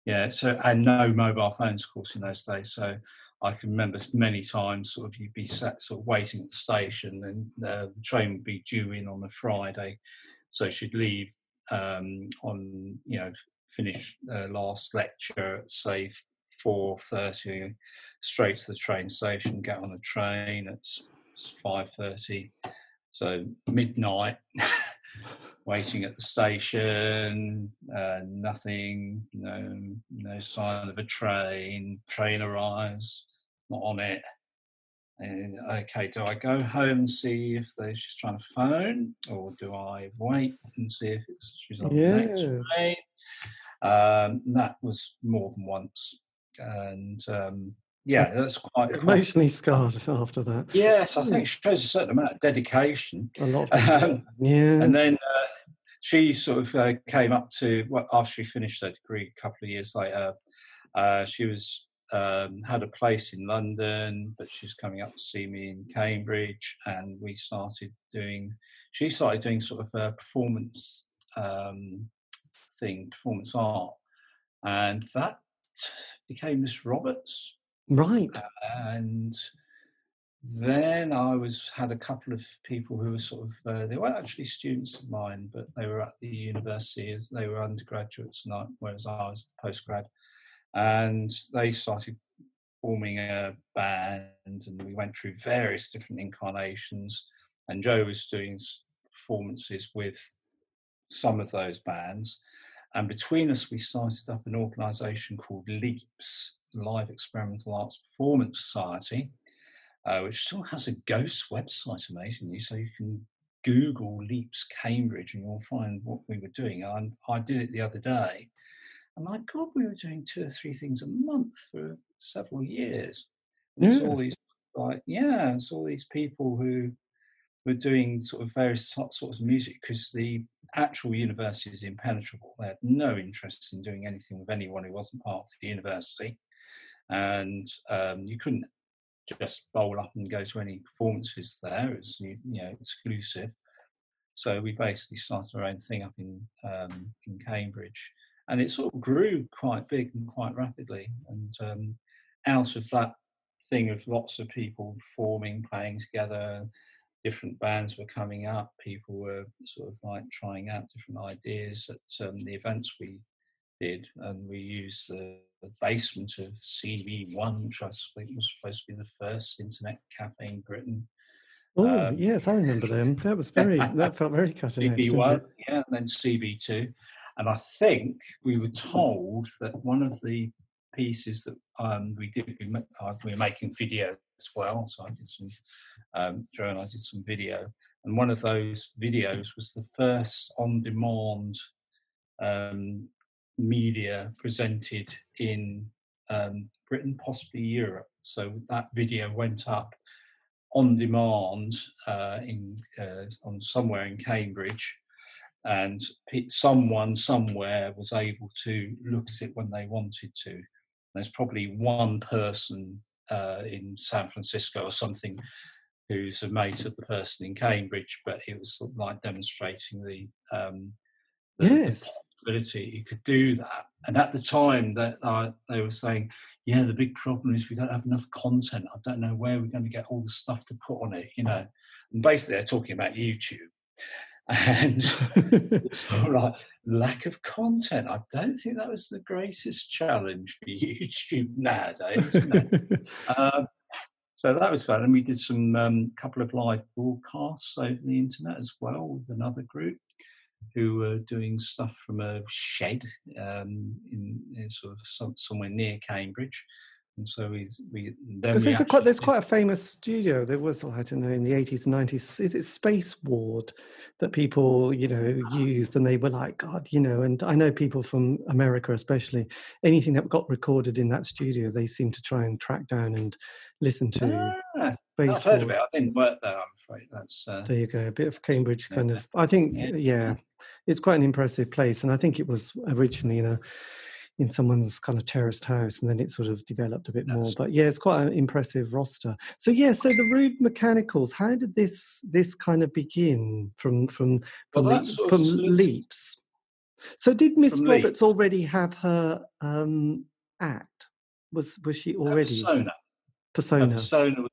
yeah. So and no mobile phones, of course, in those days. So I can remember many times, sort of, you'd be sat, sort of waiting at the station, and uh, the train would be due in on a Friday, so she'd leave um, on you know finish uh, last lecture at say four thirty, straight to the train station, get on the train at five thirty, so midnight. waiting at the station, uh, nothing, no, no sign of a train. Train arrives, not on it. And, okay, do I go home and see if they're just trying to phone, or do I wait and see if it's she's on yes. the next train? Um, that was more than once, and um, yeah, that's quite emotionally quite, scarred after that. Yes, I think it shows a certain amount of dedication. A lot, um, yeah. And then uh, she sort of uh, came up to well, after she finished her degree a couple of years later. Uh, she was um, had a place in London, but she's coming up to see me in Cambridge, and we started doing. She started doing sort of a performance um, thing, performance art, and that became Miss Roberts. Right. And then I was had a couple of people who were sort of uh, they weren't actually students of mine, but they were at the university as they were undergraduates, not whereas I was postgrad, and they started forming a band, and we went through various different incarnations. And Jo was doing performances with some of those bands, and between us, we started up an organisation called LEAPS, Live Experimental Arts Performance Society uh, which still has a ghost website, amazingly. So you can Google Leaps Cambridge and you'll find what we were doing. I, I did it the other day. And my God, we were doing two or three things a month for several years. And yeah. all these, like, yeah, it's all these people who were doing sort of various sorts of music because the actual university is impenetrable. They had no interest in doing anything with anyone who wasn't part of the university. And um, you couldn't just bowl up and go to any performances there. It's you know exclusive. So we basically started our own thing up in um, in Cambridge, and it sort of grew quite big and quite rapidly. And um, out of that thing of lots of people performing, playing together, different bands were coming up. People were sort of like trying out different ideas at um, the events we did, and we used the, the basement of CB1, Trust, which I think was supposed to be the first internet cafe in Britain. Oh um, yes, I remember them. That was very that felt very cutting edge. CB1, yeah, and then CB2, and I think we were told that one of the pieces that um, we did we, uh, we were making video as well. So I did some um, Jo and I did some video, and one of those videos was the first on-demand um, media presented in um, Britain, possibly Europe. So that video went up on demand uh, in uh, on somewhere in Cambridge, and someone somewhere was able to look at it when they wanted to. There's probably one person uh, in San Francisco or something who's a mate of the person in Cambridge, but it was like demonstrating the, um, the yes possibility you could do that. And at the time, that uh, they were saying, "Yeah, the big problem is we don't have enough content. I don't know where we're going to get all the stuff to put on it." You know, and basically they're talking about YouTube. And sort like lack of content. I don't think that was the greatest challenge for YouTube nowadays. um, so that was fun, and we did some um, couple of live broadcasts over the internet as well with another group who were doing stuff from a shed um, in, in, sort of some, somewhere near Cambridge. And so we, we then we quite, there's quite a famous studio. There was, I don't know, in the 80s and 90s. Is it Spaceward that people, you know, used? And they were like, God, you know, and I know people from America, especially, anything that got recorded in that studio, they seem to try and track down and listen to. Ah, I've heard Ward. of it. I didn't work there, I'm afraid. That's, uh, there you go. A bit of Cambridge kind of, I think, yeah. yeah it's quite an impressive place. And I think it was originally in a in someone's kind of terraced house, and then it sort of developed a bit more. But yeah, it's quite an impressive roster. So yeah, so the Rude Mechanicals. How did this this kind of begin from from from, well, le- from leaps? So did Miss Roberts already have her um, act? Was was she already persona? Persona. persona was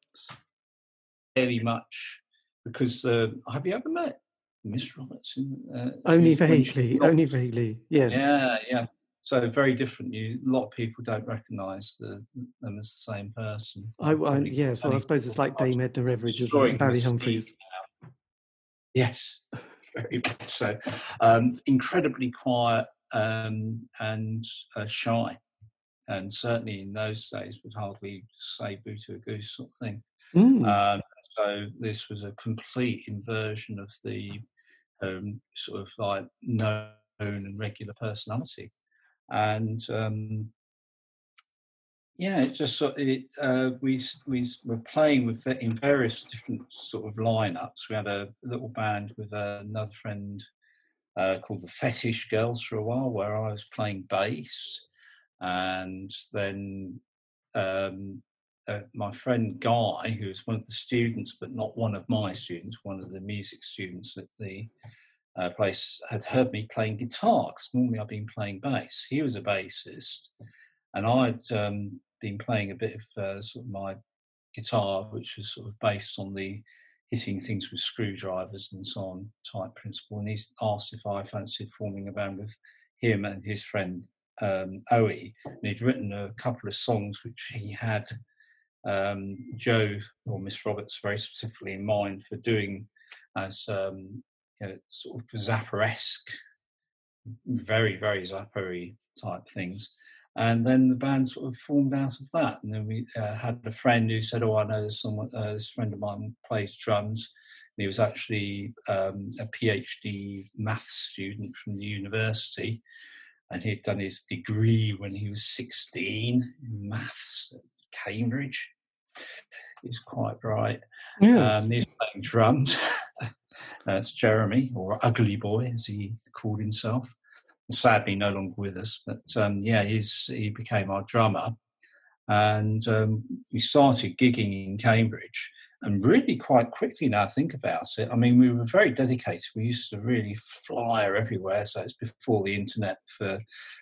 very much because uh, have you ever met Miss Robertson. Uh, only vaguely, only vaguely, yes. Yeah, yeah. So very different. You, a lot of people don't recognise the, them as the same person. I, I yes, well, I suppose it's like Dame Edna Everage and Barry Humphries. Yes, very much so. Um, incredibly quiet um, and uh, shy, and certainly in those days would hardly say "boo to a goose" sort of thing. Mm. Um, so this was a complete inversion of the um, sort of like known and regular personality. And um, yeah, it just sort of, it, uh, we we were playing with in various different sort of lineups. We had a little band with another friend uh, called the Fetish Girls for a while, where I was playing bass, and then um, uh, my friend Guy, who was one of the students, but not one of my students, one of the music students at the uh, place, had heard me playing guitar because normally I've been playing bass. He was a bassist, and I'd um, been playing a bit of uh, sort of my guitar, which was sort of based on the hitting things with screwdrivers and so on type principle. And he asked if I fancied forming a band with him and his friend um. And he'd written a couple of songs which he had um, Jo or Miss Roberts very specifically in mind for doing as um, you know, sort of Zappa-esque, very, very Zappa type things. And then the band sort of formed out of that. And then we uh, had a friend who said, "Oh, I know there's someone. Uh, this friend of mine plays drums." And he was actually um, a PhD maths student from the university, and he'd done his degree when he was 16 in maths at Cambridge. He's quite bright. Yes. Um, he's playing drums. That's Jeremy, or Ugly Boy, as he called himself sadly no longer with us. But um, yeah, he's, he became our drummer. And um, we started gigging in Cambridge. And really, quite quickly now, I think about it. I mean, we were very dedicated. We used to really flyer everywhere. So it's before the internet for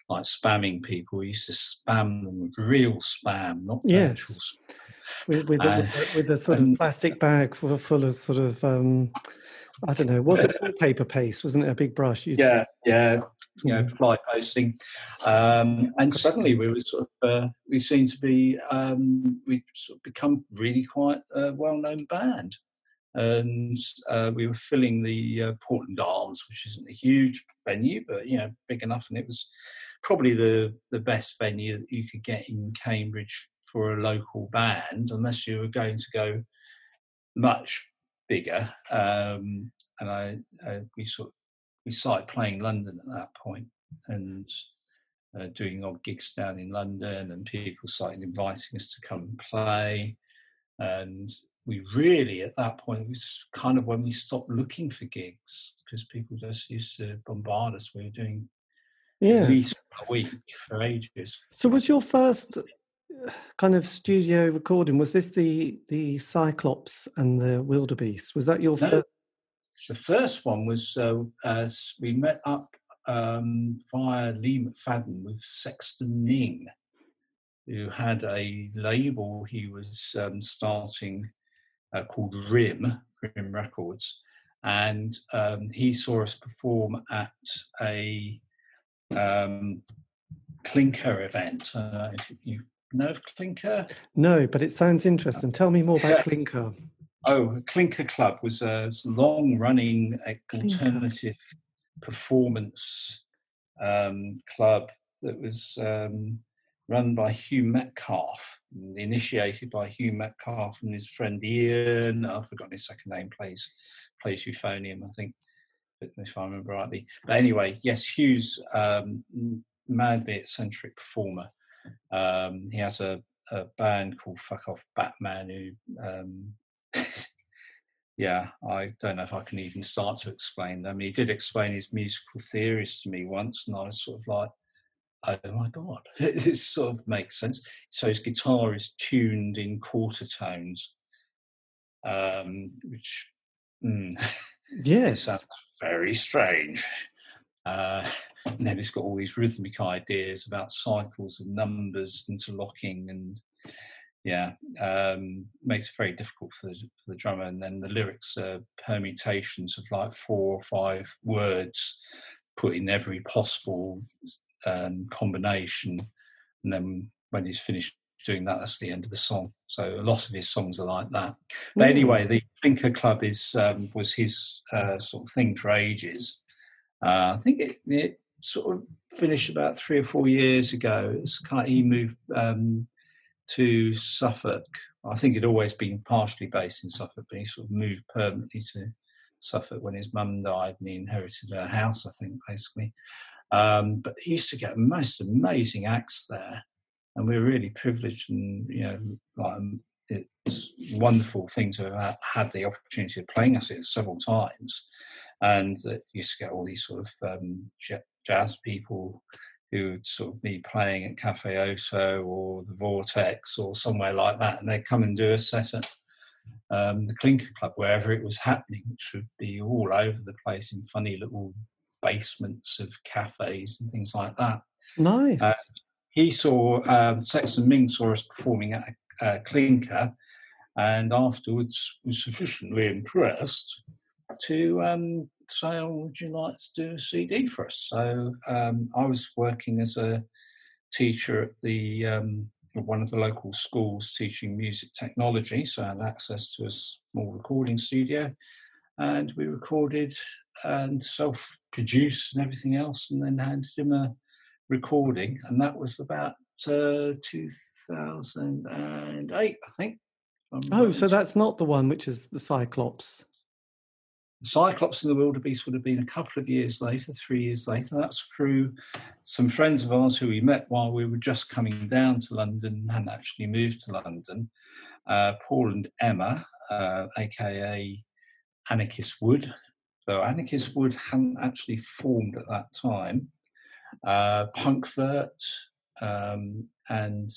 like spamming people. We used to spam them with real spam, not yes. virtual spam. With, with, uh, a, with, a, sort of plastic bag full, full of sort of um, I don't know. Was it paper paste? Wasn't it a big brush? You'd yeah, yeah. You know, fly posting, um, and suddenly we were sort of uh, we seemed to be um, we sort of become really quite a well-known band, and uh, we were filling the uh, Portland Arms, which isn't a huge venue, but you know, big enough, and it was probably the the best venue that you could get in Cambridge for a local band, unless you were going to go much bigger, um, and I, I, we sort of, we started playing London at that point and uh, doing odd gigs down in London, and people started inviting us to come and play, and we really at that point it was kind of when we stopped looking for gigs because people just used to bombard us. We were doing yeah. at least a week for ages. So was your first kind of studio recording. Was this the the cyclops and the wildebeest? Was that your no, first the first one was uh, as we met up um, via lee mcfadden with Sexton Ming who had a label he was um, starting uh, called rim rim records. And um, he saw us perform at a um, clinker event. Uh, if you Clinker? No, but it sounds interesting. Tell me more about Clinker. Oh, Clinker Club was a long running alternative performance um, club that was um, run by Hugh Metcalfe, initiated by Hugh Metcalfe and his friend Ian. I've forgotten his second name, plays, plays euphonium, I think, if I remember rightly. But anyway, yes, Hugh's um, madly eccentric performer um, he has a, a, band called Fuck Off Batman who, um, yeah, I don't know if I can even start to explain them. He did explain his musical theories to me once, and I was sort of like, oh my god, it sort of makes sense. So his guitar is tuned in quarter tones, um, which mm, yes, sounds very strange. Uh, and then it's got all these rhythmic ideas about cycles and numbers interlocking and yeah um, makes it very difficult for the, for the, drummer. And then the lyrics are permutations of like four or five words put in every possible um, combination. And then when he's finished doing that that's the end of the song. So a lot of his songs are like that. But anyway the Clinker Club is um, was his uh, sort of thing for ages uh, I think it, it, sort of finished about three or four years ago. It's kind of, he moved um, to Suffolk. I think he'd always been partially based in Suffolk, but he sort of moved permanently to Suffolk when his mum died and he inherited her house, I think, basically. Um, but he used to get most amazing acts there. And we were really privileged and, you know, like, um, it's wonderful thing to have had the opportunity of playing us it several times and that used to get all these sort of um, jazz people who would sort of be playing at Cafe Oto or the Vortex or somewhere like that, and they'd come and do a set at um, the Clinker Club wherever it was happening, which would be all over the place in funny little basements of cafes and things like that. Nice. Uh, he saw um, Sexton Ming saw us performing at a, a Clinker, and afterwards was sufficiently impressed to um, say, oh, would you like to do a CD for us? So um, I was working as a teacher at the um, one of the local schools teaching music technology, so I had access to a small recording studio, and we recorded and self-produced and everything else, and then handed him a recording, and that was about uh, 2008, I think. Oh, so that's not the one which is the Cyclops. Cyclops and the Wildebeest would have been a couple of years later, three years later. That's through some friends of ours who we met while we were just coming down to London, hadn't actually moved to London. Uh, Paul and Emma, uh, aka Anarchist Wood, though Anarchist Wood hadn't actually formed at that time. Uh, Punkvert, um, and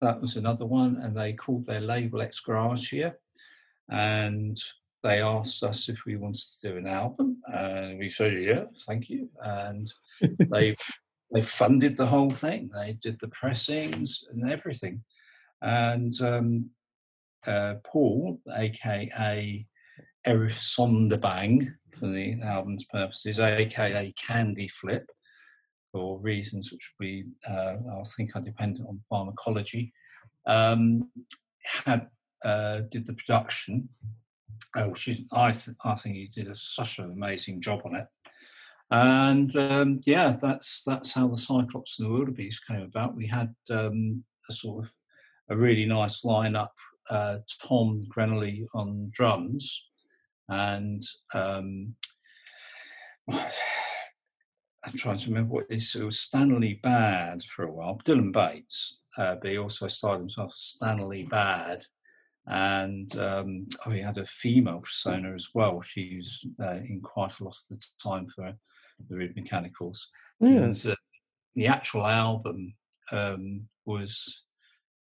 that was another one. And they called their label Ex Gratia. And they asked us if we wanted to do an album, and we said, "Yeah, thank you." And they they funded the whole thing. They did the pressings and everything. And um, uh, Paul, aka Erif Sonderbang, for the album's purposes, aka Candy Flip, for reasons which we uh, I think are dependent on pharmacology, um, had uh, did the production Oh, she, I, th- I think he did a, such an amazing job on it. And um, yeah, that's that's how the Cyclops and the Wildebeest came about. We had um, a sort of a really nice lineup. Uh, Tom Grenelly on drums, and um, I'm trying to remember what this. It was Stanley Bad for a while. Dylan Bates, uh, but he also styled himself Stanley Bad and um, oh, he had a female persona as well. She was uh, in quite a lot of the time for the Rude Mechanicals. Yes. And, uh, the actual album um, was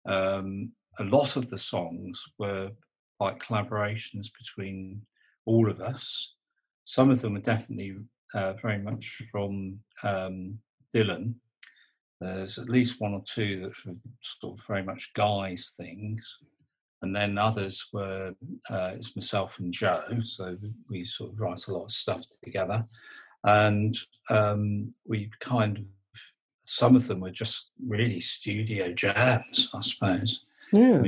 um, a lot of the songs were like collaborations between all of us. Some of them were definitely uh, very much from um, Dylan. There's at least one or two that are sort of very much Guy's things and then others were uh, it's myself and Jo, so we sort of write a lot of stuff together, and um, we kind of some of them were just really studio jams, I suppose. Yeah.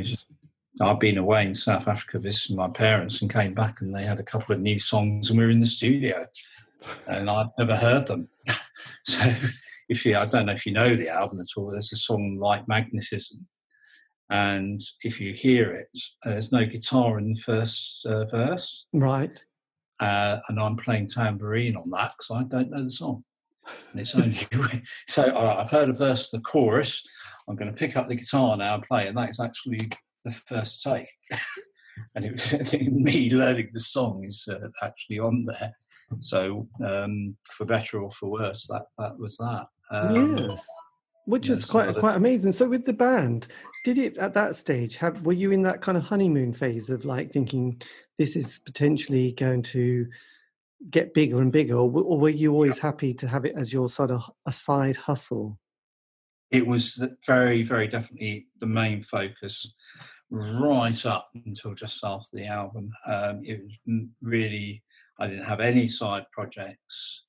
I've been away in South Africa visiting my parents and came back and they had a couple of new songs and we were in the studio and I'd never heard them. so if you, I don't know if you know the album at all, there's a song like Magnetism and if you hear it, uh, there's no guitar in the first uh, verse. Right. Uh, and I'm playing tambourine on that because I don't know the song. And it's only so I've heard a verse, the chorus. I'm going to pick up the guitar now and play, and that is actually the first take. and it was me learning the song is uh, actually on there. So um, for better or for worse, that that was that. Um, yes which is quite quite amazing. So with the band, did it at that stage? Have were you in that kind of honeymoon phase of like thinking this is potentially going to get bigger and bigger, or, or were you always happy to have it as your sort of a side hustle? It was very, very definitely the main focus right up until just after the album. Um, it was really, I didn't have any side projects.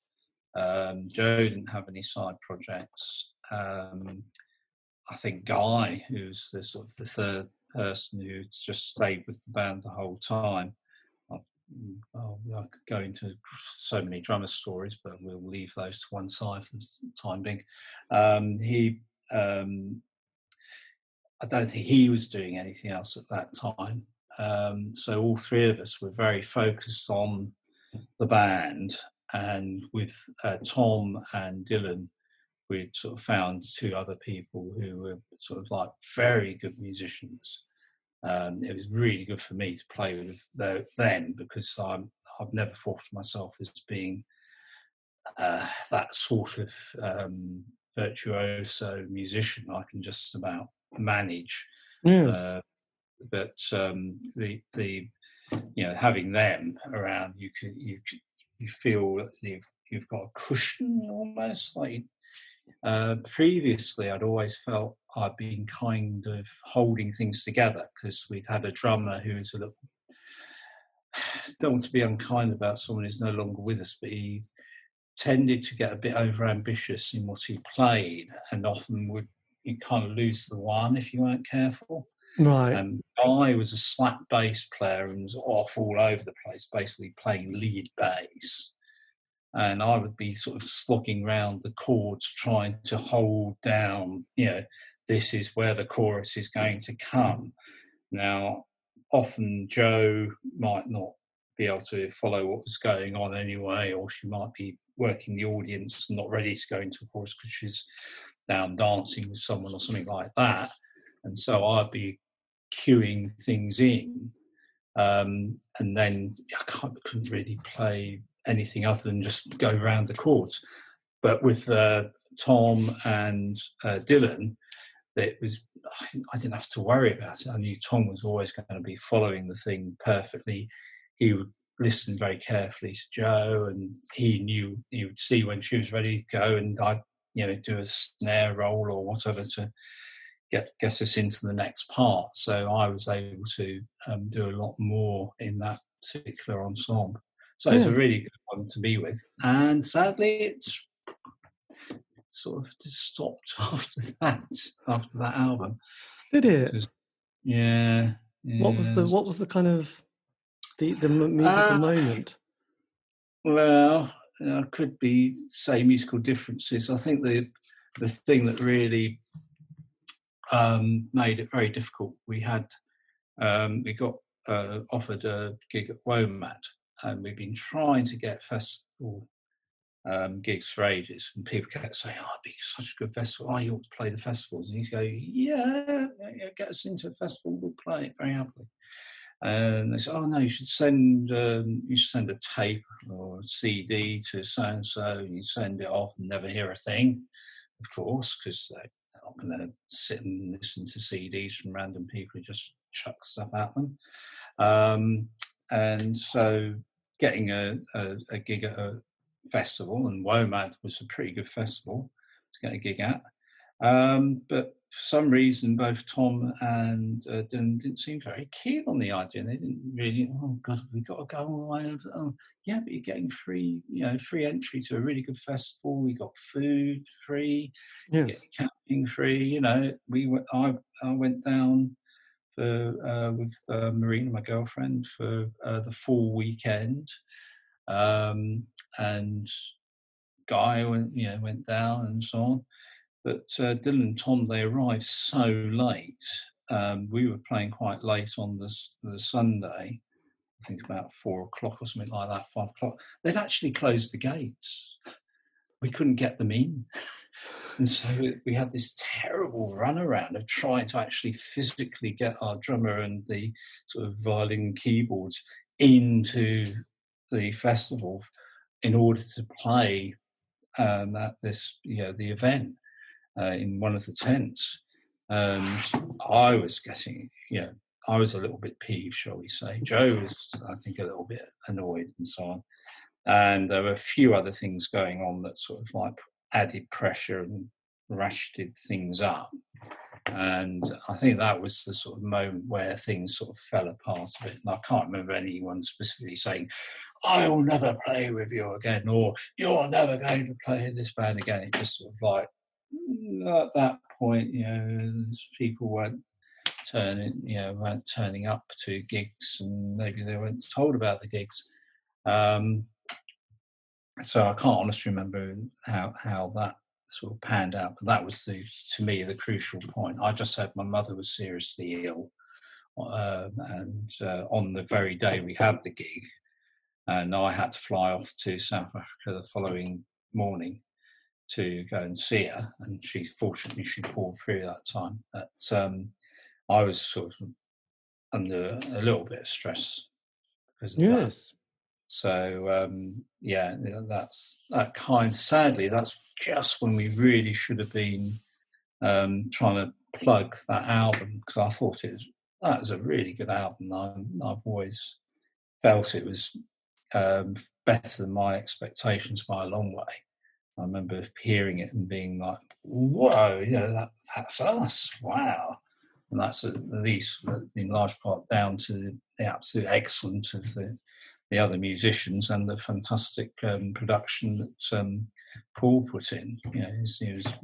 Um, Jo didn't have any side projects um, I think Guy, who's the sort of the third person who's just stayed with the band the whole time. I, I could go into so many drummer stories, but we'll leave those to one side for the time being. Um, he, um, I don't think he was doing anything else at that time. Um, so all three of us were very focused on the band, and with uh, Tom and Dylan we'd sort of found two other people who were sort of like very good musicians. Um, it was really good for me to play with them because I'm, I've never thought of myself as being uh, that sort of um, virtuoso musician. I can just about manage. Yes. Uh, but um, the the you know having them around, you can you you feel that you've you've got a cushion almost like uh, previously, I'd always felt I'd been kind of holding things together because we'd had a drummer who was a little. Don't want to be unkind about someone who's no longer with us, but he tended to get a bit over ambitious in what he played and often would you kind of lose the one if you weren't careful. Right. And I was a slap bass player and was off all over the place, basically playing lead bass. And I would be sort of slogging round the chords trying to hold down, you know, this is where the chorus is going to come. Now, often Jo might not be able to follow what was going on anyway, or she might be working the audience and not ready to go into a chorus because she's down dancing with someone or something like that. And so I'd be queuing things in. Um, and then I couldn't really play anything other than just go around the chords. But with uh, Tom and uh, Dylan, it was I didn't have to worry about it. I knew Tom was always going to be following the thing perfectly. He would listen very carefully to Jo, and he knew he would see when she was ready to go, and I'd you know do a snare roll or whatever to get get us into the next part. So I was able to um, do a lot more in that particular ensemble. So yeah. it's a really good one to be with. And sadly, it's sort of just stopped after that. After that album, did it? Yeah, yeah. What was the What was the kind of the the musical uh, moment? Well, uh, could be say musical differences. I think the the thing that really um, made it very difficult. We had um, we got uh, offered a gig at WOMAD, and we've been trying to get festival um, gigs for ages, and people kept saying, "Oh, be such a good festival. Oh, you ought to play the festivals." And you go, "Yeah, yeah, get us into a festival. We'll play it very happily." And they said, "Oh no, you should send um, you should send a tape or a CD to so and so. You send it off and never hear a thing, of course, because they're not going to sit and listen to CDs from random people who just chuck stuff at them. Um, and so getting a, a, a, gig at a festival, and WOMAD was a pretty good festival to get a gig at. Um, but for some reason, both Tom and uh, Dylan didn't seem very keen on the idea. They didn't really, oh God, have we got to go all the way over? Oh, yeah, but you're getting free, you know, free entry to a really good festival. We got food free, yes. camping free. You know, we went, I, I went down for uh, with uh, Marina, my girlfriend, for uh, the full weekend, um, and Guy went, you know, went down and so on. But Dylan and Tom, they arrived so late. Um, we were playing quite late on the, the Sunday, I think about four o'clock or something like that, five o'clock. They'd actually closed the gates. We couldn't get them in. And so we had this terrible runaround of trying to actually physically get our drummer and the sort of violin keyboards into the festival in order to play um, at this, you know, the event uh, in one of the tents. And I was getting, you know, I was a little bit peeved, shall we say. Jo was, I think, a little bit annoyed and so on. And there were a few other things going on that sort of like added pressure and ratcheted things up. And I think that was the sort of moment where things sort of fell apart a bit. And I can't remember anyone specifically saying, I will never play with you again, or you're never going to play in this band again. It just sort of like at that point, you know, people weren't turning, you know, weren't turning up to gigs, and maybe they weren't told about the gigs. Um, so I can't honestly remember how how that sort of panned out, but that was the to me the crucial point. I just said my mother was seriously ill, um, and uh, on the very day we had the gig, and I had to fly off to South Africa the following morning to go and see her, and she fortunately she pulled through that time. But um, I was sort of under a little bit of stress because of yes. So um, yeah, that's that kind. Sadly, that's just when we really should have been um, trying to plug that album because I thought it was that was a really good album. I, have always felt it was um, better than my expectations by a long way. I remember hearing it and being like, "Whoa, you know, that, that's us! Wow!" And that's at least in large part down to the absolute excellence of the the other musicians and the fantastic um, production that um, Paul put in. You know, he was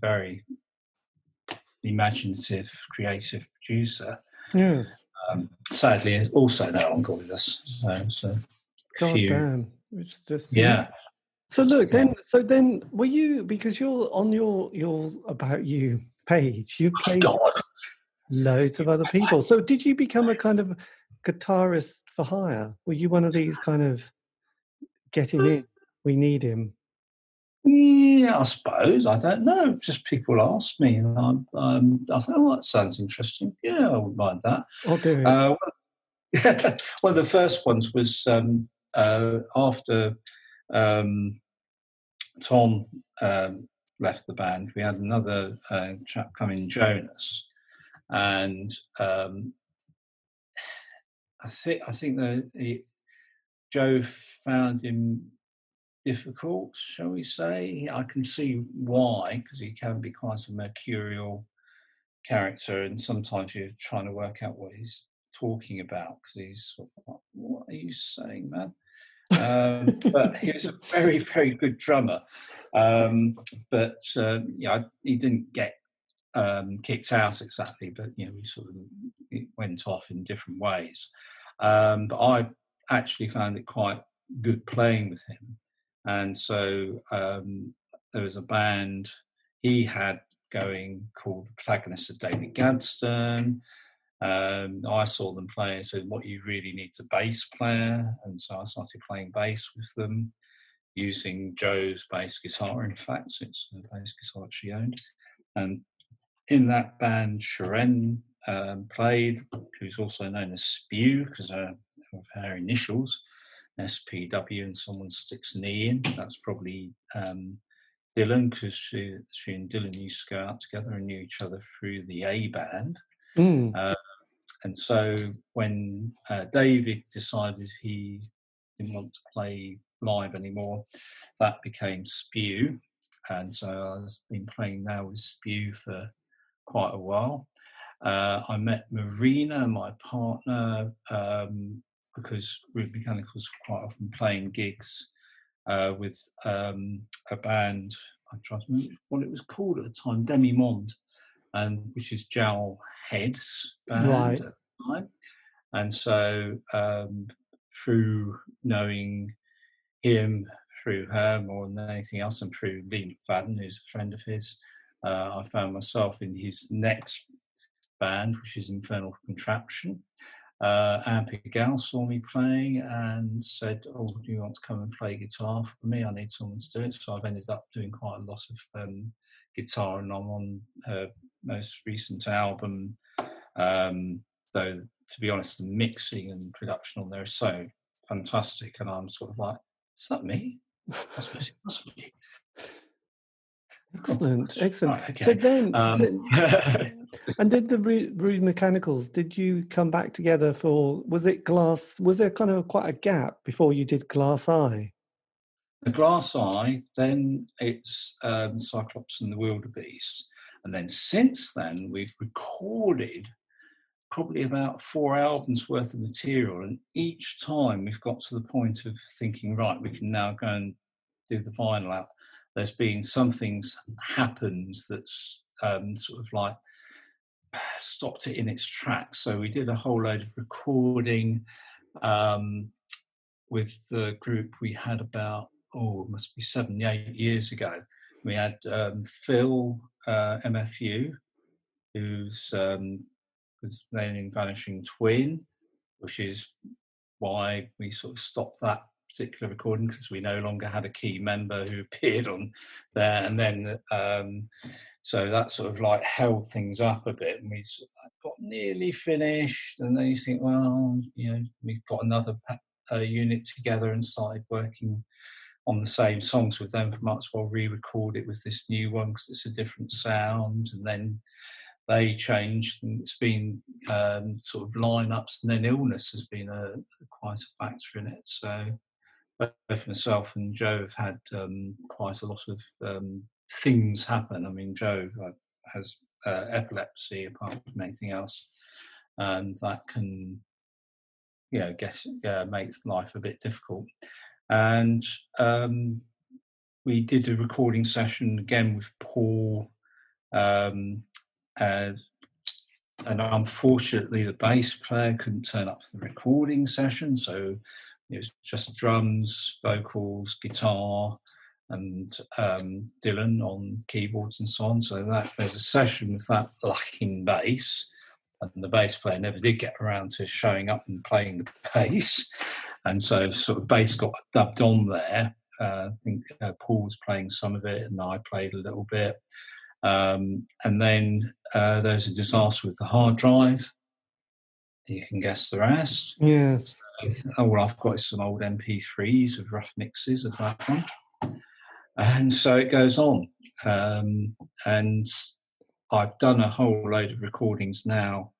very imaginative, creative producer. Yes. Um, sadly, is also no longer with us. So, so God few, damn. It's just yeah. So look, then, so then, were you because you're on your your about you page? You played God. loads of other people. So did you become a kind of guitarist for hire? Were you one of these kind of getting in? We need him. Yeah, I suppose. I don't know. Just people ask me, and I, um, I thought, oh, that sounds interesting. Yeah, I wouldn't mind that. I'll do it. Uh, well, well, the first ones was um, uh, after um, Tom um, left the band. We had another uh, chap come in, Jonas, and um, I think I think that Jo found him difficult, shall we say? I can see why, because he can be quite a mercurial character, and sometimes you're trying to work out what he's talking about because he's sort of like, what are you saying, man? um, but he was a very, very good drummer. Um, but uh, yeah, he didn't get um, kicked out exactly, but you know, we sort of it went off in different ways. Um, but I actually found it quite good playing with him. And so um, there was a band he had going called the protagonists of David Gadsden. Um, I saw them play and said, What you really need is a bass player. And so I started playing bass with them using Jo's bass guitar. In fact, it's the bass guitar she owned. And in that band, Sharon um, played, who's also known as Spew because of her initials. SPW and someone sticks an E in. That's probably um, Dylan because she, she and Dylan used to go out together and knew each other through the A band. Mm. Uh, and so when uh, David decided he didn't want to play live anymore, that became Spew. And so I've been playing now with Spew for quite a while. Uh, I met Marina, my partner, um, because Rude Mechanicals quite often playing gigs uh, with um, a band. I'm trying to remember what it was called at the time, Demi Monde, and which is Jowe Head's band Right. at the time. And so um, through knowing him, through her more than anything else, and through Lee McFadden, who's a friend of his, I found myself in his next band, which is Infernal Contraption. Uh, Anne Pigalle saw me playing and said, "Oh, do you want to come and play guitar for me? I need someone to do it." So I've ended up doing quite a lot of um, guitar, and I'm on her most recent album. Um, though, to be honest, the mixing and production on there is so fantastic, and I'm sort of like, "Is that me? I suppose it must be." Excellent, excellent. Right, So then, Um, so- and did the Ru- Rude Mechanicals? Did you come back together for? Was it Glass? Was there kind of quite a gap before you did Glass Eye? the Glass Eye, then it's um, Cyclops and the Wildebeest. And then since then, we've recorded probably about four albums worth of material. And each time we've got to the point of thinking, right, we can now go and do the vinyl out. There's been something's happened that's um, sort of like stopped it in its tracks. So we did a whole load of recording um, with the group we had about oh, it must be seven, eight years ago. We had um, Phil uh, MFU, who's um, was then in Vanishing Twin, which is why we sort of stopped that particular recording because we no longer had a key member who appeared on there, and then um, so that sort of like held things up a bit, and we sort of got nearly finished, and then you think, well, you know, we've got another uh, unit together and started working on the same songs with them, might as well re-record it with this new one because it's a different sound. And then they changed, and it's been um, sort of lineups, and then illness has been a quite a factor in it. So both myself and Jo have had um, quite a lot of um, things happen. I mean, Jo has uh, epilepsy apart from anything else, and that can, you know, get uh, make life a bit difficult. And um, we did a recording session again with Paul, um, and unfortunately, the bass player couldn't turn up for the recording session, so it was just drums, vocals, guitar, and um, Dylan on keyboards and so on. So that there's a session with that lacking bass, and the bass player never did get around to showing up and playing the bass, and so sort of bass got dubbed on there. Uh, I think uh, Paul was playing some of it, and I played a little bit. Um, and then uh, there's a disaster with the hard drive. You can guess the rest. Yes. All I've got is some old MP3s of rough mixes of that one and so it goes on. Um, and I've done a whole load of recordings now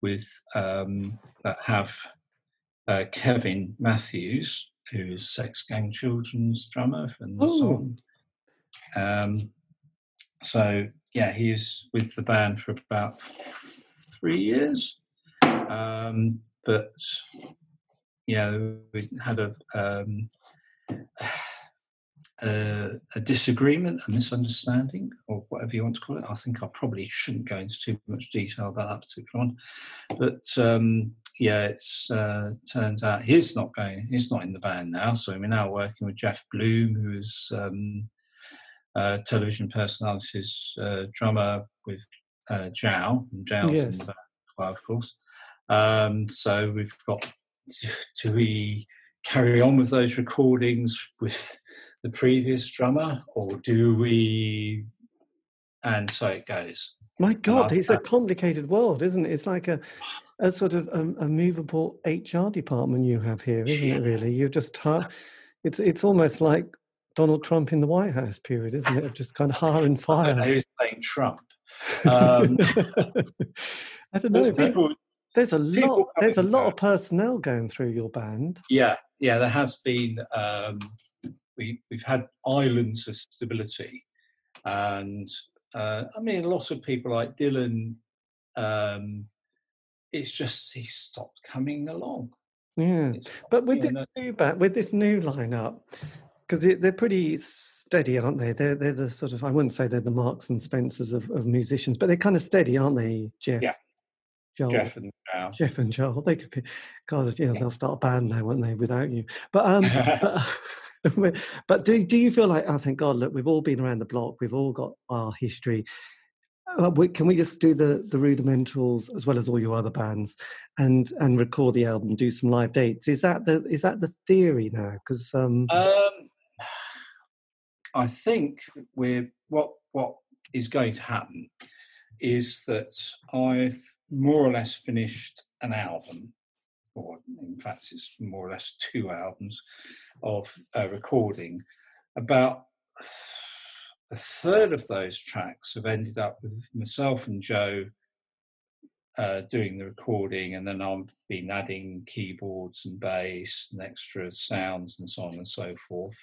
with um, that have uh, Kevin Matthews, who is Sex Gang Children's drummer from the song. Um, so yeah, he's with the band for about three years. Um, but yeah, we had a um, a, a, disagreement, a misunderstanding, or whatever you want to call it. I think I probably shouldn't go into too much detail about that particular one, but um, yeah, it's uh, turns out he's not going. He's not in the band now, so we're now working with Jeff Bloom, who is um, television personalities uh, drummer with uh, Jowe, and Jow's yes. in the band well, of course. Um, so we've got. Do we carry on with those recordings with the previous drummer, or do we? And so it goes. My God, it's a complicated world, isn't it? It's like a, a sort of a, a movable HR department you have here, isn't yeah. it? Really, you're just it's it's almost like Donald Trump in the White House period, isn't it? Just kind of hire and fire. Who's playing Trump? Um, I don't know. People, there's a lot. There's a lot of personnel going through your band. Yeah, yeah. There has been. Um, we, we've had islands of stability. And uh, I mean, a lot of people like Dylan, um, it's just he stopped coming along. Yeah, but with this new back, with this new lineup, because they're pretty steady, aren't they? They're they're the sort of I wouldn't say they're the Marks and Spencers of, of musicians, but they're kind of steady, aren't they, Jeff? Yeah. Joel, Jeff and Joel. Jeff and Joel. They could be, God, you know, they'll start a band now, won't they, without you? But um, but, but do do you feel like oh thank God look we've all been around the block we've all got our history uh, can we just do the the rudimentals as well as all your other bands and and record the album do some live dates is that the is that the theory now because um... um i think we're what what is going to happen is that i've more or less finished an album or in fact it's more or less two albums of uh, recording, about a third of those tracks have ended up with myself and Jo uh, doing the recording, and then I've been adding keyboards and bass and extra sounds and so on and so forth.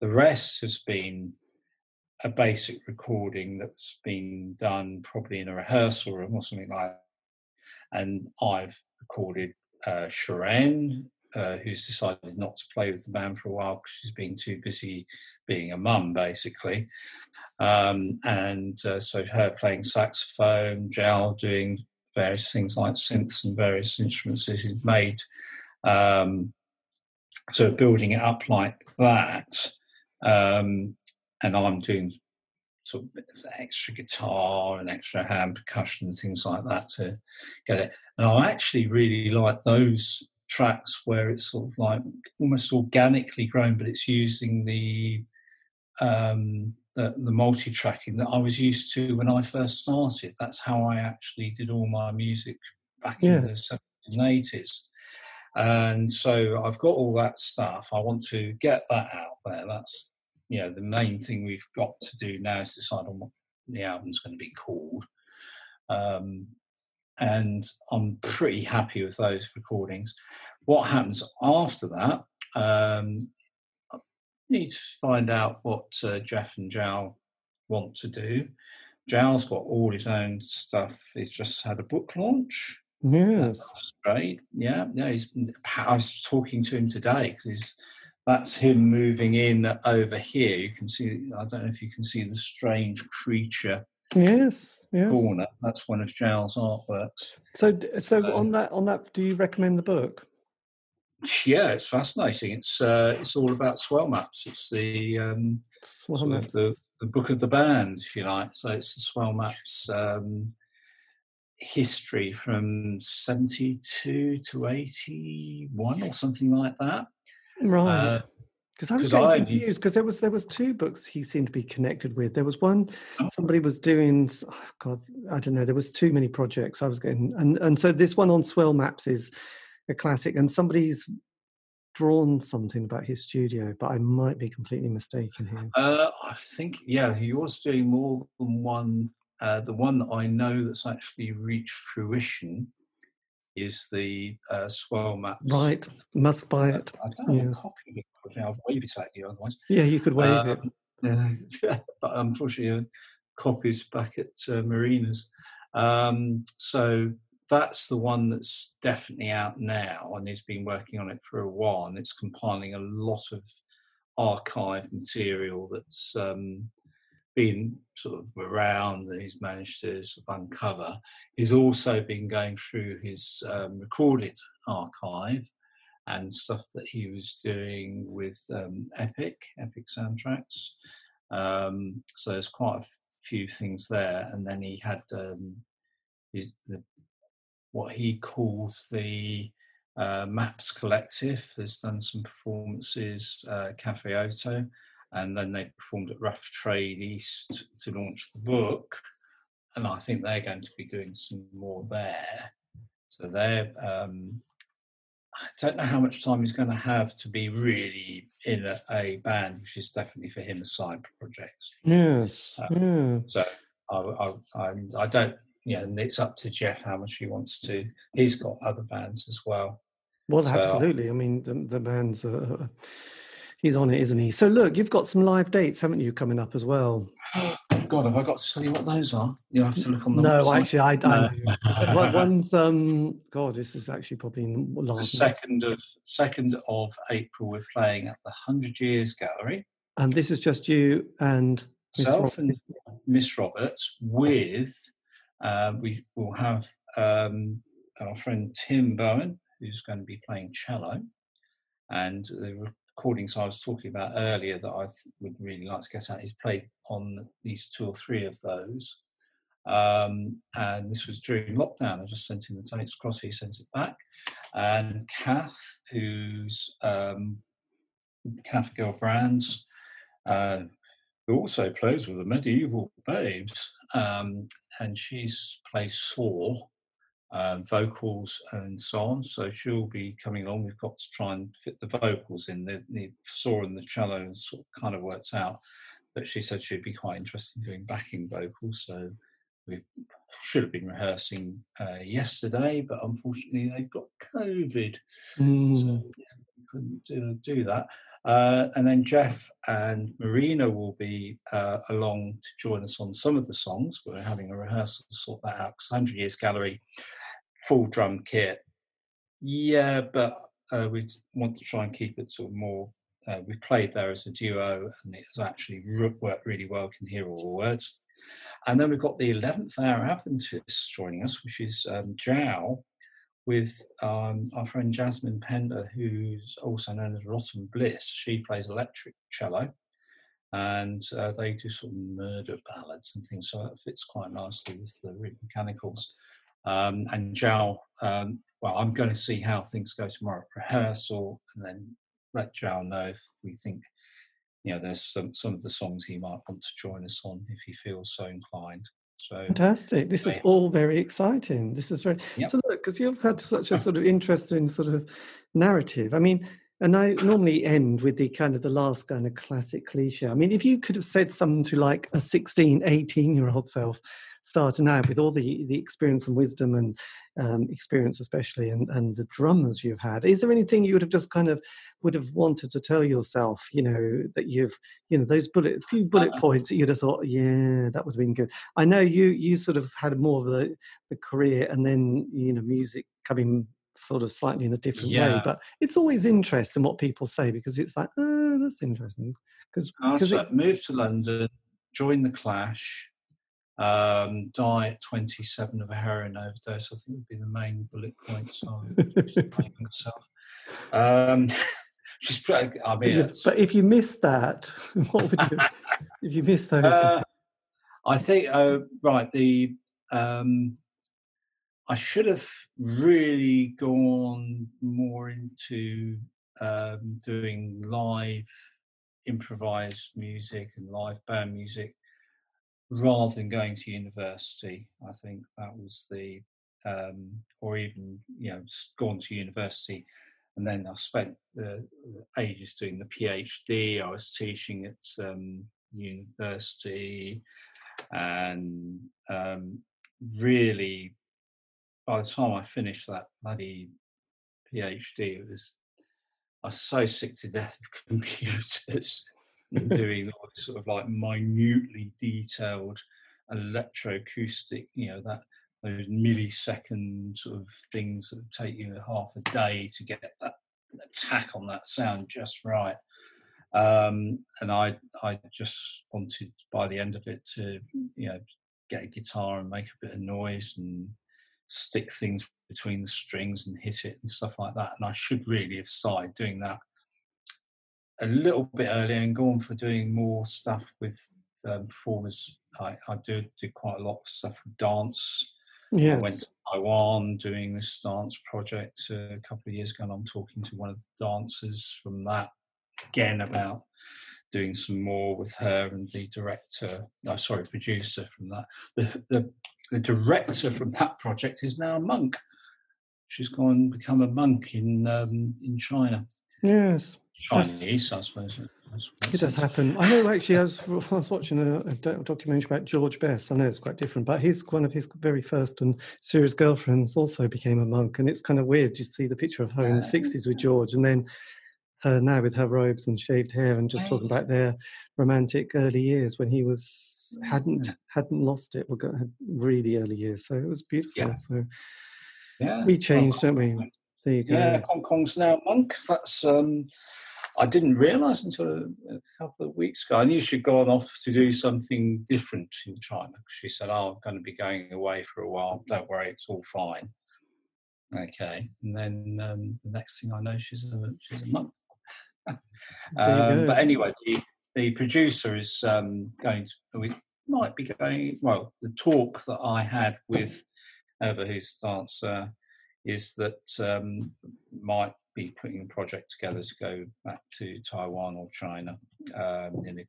The rest has been a basic recording that's been done probably in a rehearsal room or something like. And I've recorded uh, Sharon uh, who's decided not to play with the band for a while because she's been too busy being a mum, basically. Um, and uh, so her playing saxophone, Jal doing various things like synths and various instruments that he's made. Um, so building it up like that. Um, and I'm doing sort of extra guitar and extra hand percussion and things like that to get it. And I actually really like those tracks where it's sort of like almost organically grown, but it's using the um, the, the multi-tracking that I was used to when I first started. That's how I actually did all my music back yeah. in the 70s and 80s. And so I've got all that stuff. I want to get that out there. That's you know the main thing we've got to do now is decide on what the album's going to be called. Um, and I'm pretty happy with those recordings. What happens after that? Um, need to find out what uh, Jeff and Jal want to do. Jal's got all his own stuff. He's just had a book launch. Yes, That's great. Yeah, yeah. He's. I was talking to him today because that's him moving in over here. You can see. I don't know if you can see the strange creature yes, yes. corner. That's one of Jal's artworks. So, so So- on that, on that, do you recommend the book? Yeah, it's fascinating. It's uh, it's all about swell maps. It's the um, Swell sort of the, the book of the band, if you like. So it's the swell maps um, history from seventy two to eighty one or something like that. Right. Uh, Because I was getting confused because there was there was two books he seemed to be connected with. There was one Oh. somebody was doing. Oh God, I don't know. There was too many projects I was getting, and and so this one on Swell Maps is a classic, and somebody's drawn something about his studio, but I might be completely mistaken here. Uh, I think yeah, he was doing more than one. Uh, the one that I know that's actually reached fruition is the uh, swell maps. Right, must buy Uh, it. I don't have a copy of it. I'll wave it at you otherwise. Yeah, you could wave it. Um, yeah, but unfortunately, uh, copies back at uh, Marina's. Um, so that's the one that's definitely out now, and he's been working on it for a while, and it's compiling a lot of archive material that's um, been sort of around that he's managed to sort of uncover. He's also been going through his um, recorded archive and stuff that he was doing with um, Epic, Epic soundtracks. Um, so there's quite a few things there, and then he had um, his the, what he calls the uh, Maps Collective. Has done some performances, uh, Cafe Oto, and then they performed at Rough Trade East to launch the book. And I think they're going to be doing some more there. So they're um, I don't know how much time he's going to have to be really in a, a band, which is definitely for him a side project. Yes, uh, yeah. So I, I, I, I don't, you know, and it's up to Jeff how much he wants to. He's got other bands as well. Well, So- absolutely. I mean, the, the band's uh, he's on it, isn't he? So look, you've got some live dates, haven't you, coming up as well? God, have I got to tell you what those are? You have to look on the no, website. actually, I, I No. One's um, God, this is actually probably in the last. second of second of April, we're playing at the Hundred Years Gallery. and this is just you and Miss Self and Roberts. Miss Roberts with uh, we will have um, our friend Tim Bowen, who's going to be playing cello, and the recordings I was talking about earlier that I would really like to get at. He's played on at least two or three of those. Um, and this was during lockdown. I just sent him the tapes across, he sent it back. And Kath, who's um, Kath Girl Brands, uh, who also plays with the Mediaeval Baebes, um, and she's plays Saw, um, vocals and so on. So she'll be coming along. We've got to try and fit the vocals in. The, the Saw and the cello and sort of kind of worked out, but she said she'd be quite interested in doing backing vocals. So we should have been rehearsing uh, yesterday, but unfortunately they've got COVID Mm, so yeah, we couldn't do, do that. Uh, and then Jeff and Marina will be uh, along to join us on some of the songs. We're having a rehearsal to sort that out. 'cause 100 Years Gallery, full drum kit. Yeah, but uh, we want to try and keep it sort of more. Uh, we played there as a duo, and it's actually worked really well. Can hear all the words. And then we've got the 11th hour Adventists joining us, which is um, with um, our friend Jasmine Pender, who's also known as Rotten Bliss. She plays electric cello, and uh, they do sort of murder ballads and things, so that fits quite nicely with the Rude Mechanicals. Um, and Zhao, um, well, I'm going to see how things go tomorrow at rehearsal, and then let Zhao know if we think, you know, there's some some of the songs he might want to join us on if he feels so inclined. So fantastic. This is all very exciting. This is very Yep. so look because you've had such a sort of interesting sort of narrative. I mean, and I normally end with the kind of the last kind of classic cliche. I mean, if you could have said something to like a 16, 18 year old self, starting out with all the the experience and wisdom and um, experience, especially, and and the drummers you've had. Is there anything you would have just kind of would have wanted to tell yourself, you know, that you've, you know, those bullet, a few bullet uh-huh. points that you'd have thought, yeah, that would have been good. I know you, you sort of had more of the, the career and then, you know, music coming sort of slightly in a different yeah. way, but it's always interesting what people say because it's like, oh, that's interesting. Because I moved to London, joined the Clash, um, die at 27 of a heroin overdose. I think would be the main bullet points would myself. Um, She's, I mean, but if you missed that, what would you? if you missed those, uh, I think uh, right. The um, I should have really gone more into um, doing live improvised music and live band music rather than going to university. I think that was the, um, or even you know, gone to university and then I spent uh, ages doing the PhD. I was teaching at um, university, and um, really, by the time I finished that bloody PhD, it was I was so sick to death of computers and doing all this sort of like minutely detailed electroacoustic, you know, that those millisecond sort of things that take you half a day to get that attack on that sound just right. Um, and I I just wanted by the end of it to you know get a guitar and make a bit of noise and stick things between the strings and hit it and stuff like that. And I should really have started doing that a little bit earlier and gone for doing more stuff with um, performers. I, I do do quite a lot of stuff with dance yeah. I went to Taiwan doing this dance project a couple of years ago, and I'm talking to one of the dancers from that again about doing some more with her and the director, no, sorry, producer from that. The, the, the director from that project is now a monk. She's gone and become a monk in um, in China. Yes. Chinese, I suppose. It does happen. I know actually, I was, I was watching a, a, documentary about George Best. I know it's quite different, but his one of his very first and serious girlfriends also became a monk. And it's kind of weird. You see the picture of her in the 60s with George and then her now with her robes and shaved hair and just talking about their romantic early years when he was hadn't hadn't lost it or had really early years. So it was beautiful. Yeah. So yeah. we changed, don't we? There you go. Yeah, Hong Kong's now monk. That's um I didn't realise until a, a, couple of weeks ago. I knew she'd gone off to do something different in China. She said, "Oh, I'm going to be going away for a while. Don't worry, it's all fine." Okay, and then um, the next thing I know, she's a she's a monk. um, but anyway, the, the producer is um, going to. We might be going. Well, the talk that I had with Eva, who's dancer, is that um, might be putting a project together to go back to Taiwan or China um, in a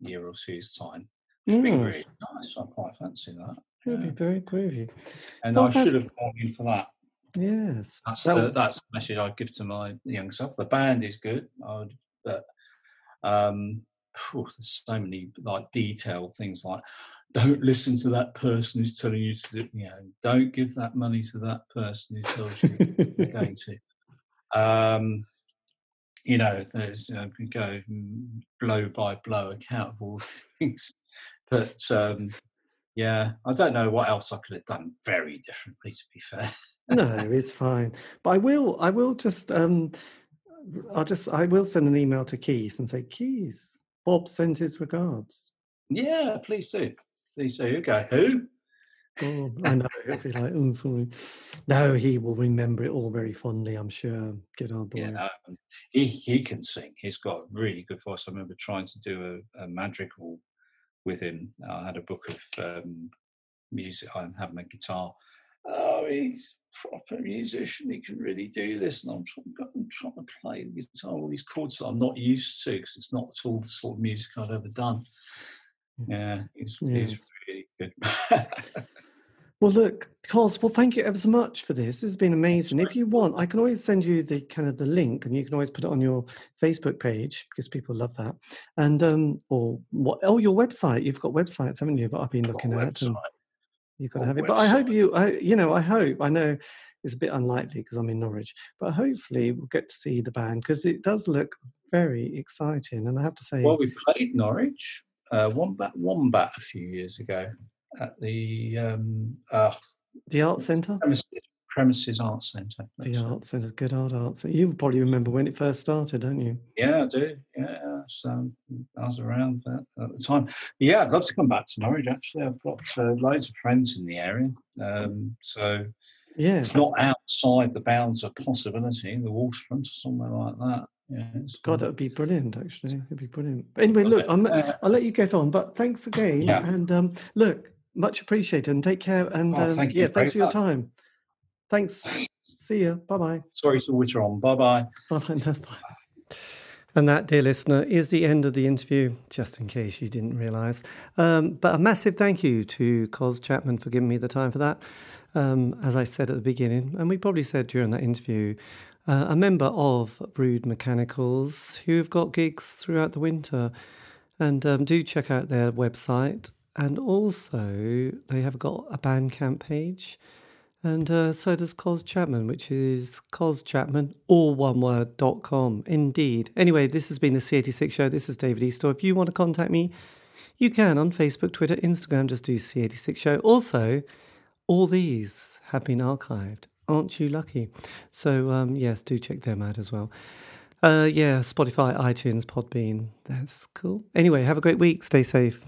year or two's time. Which would be mm. really nice. I quite fancy that. It would be very groovy. And well, I should have gone in for that. Yes, that's that the, was... that's the message I'd give to my young self. The band is good, would, but um, whew, there's so many like detailed things like don't listen to that person who's telling you to do, you know, don't give that money to that person who tells you they're going to. Um, you know, there's you know, go blow by blow account of all things. But um, yeah, I don't know what else I could have done very differently. To be fair, no, it's fine. But I will, I will just, um, I'll just, I will send an email to Keith and say, Keith, Bob sent his regards. Yeah, please do. Please do. Okay, who? Oh, I know. He'll be like, oh, sorry. No, he will remember it all very fondly, I'm sure. Good old boy. Yeah, um, he, he can sing. He's got a really good voice. I remember trying to do a, a madrigal with him. I had a book of um, music. I have my guitar. Oh, he's proper musician. He can really do this. And I'm trying, I'm trying to play the guitar, all these chords that I'm not used to because it's not at all the sort of music I've ever done. Yeah, he's, yeah. he's really good. Well, look, Coz, well, thank you ever so much for this. This has been amazing. If you want, I can always send you the kind of the link, and you can always put it on your Facebook page because people love that. And um, or what? Oh, your website. You've got websites, haven't you? But I've been looking at. And, You've got to have it. But I hope you, I, you know, I hope, I know it's a bit unlikely because I'm in Norwich, but hopefully we'll get to see the band because it does look very exciting. And I have to say, well, we played Norwich, uh, Wombat, Wombat a few years ago at the um, uh, the art centre. Premises, premises Art Centre. The art centre, good old art centre. You probably remember when it first started, don't you? Yeah, I do. Yeah, so I was around that at the time. Yeah, I'd love to come back to Norwich. Actually, I've got uh, loads of friends in the area, um, so yeah, it's not outside the bounds of possibility. The waterfront or somewhere like that. Yeah, God, that would be brilliant. Actually, it'd be brilliant. But anyway, look, I'm, uh, I'll let you get on. But thanks again, yeah. and um, look, much appreciated, and take care. And oh, um, thank yeah, thanks for your time. Thanks. See you. Bye bye. Sorry to witter on. Bye bye. Bye bye. That's fine. And that, dear listener, is the end of the interview, just in case you didn't realise. Um, but a massive thank you to Coz Chapman for giving me the time for that. Um, as I said at the beginning, and we probably said during that interview, uh, a member of Rude Mechanicals who've got gigs throughout the winter. And um, do check out their website. And also, they have got a Bandcamp page. And uh, so does Coz Chapman, which is Coz Chapman, all one word, dot com. Indeed. Anyway, this has been the C86 show. This is David Eastaugh. If you want to contact me, you can on Facebook, Twitter, Instagram, just do C86 show. Also, all these have been archived. Aren't you lucky? So, um, yes, do check them out as well. Uh, yeah, Spotify, iTunes, Podbean. That's cool. Anyway, have a great week. Stay safe.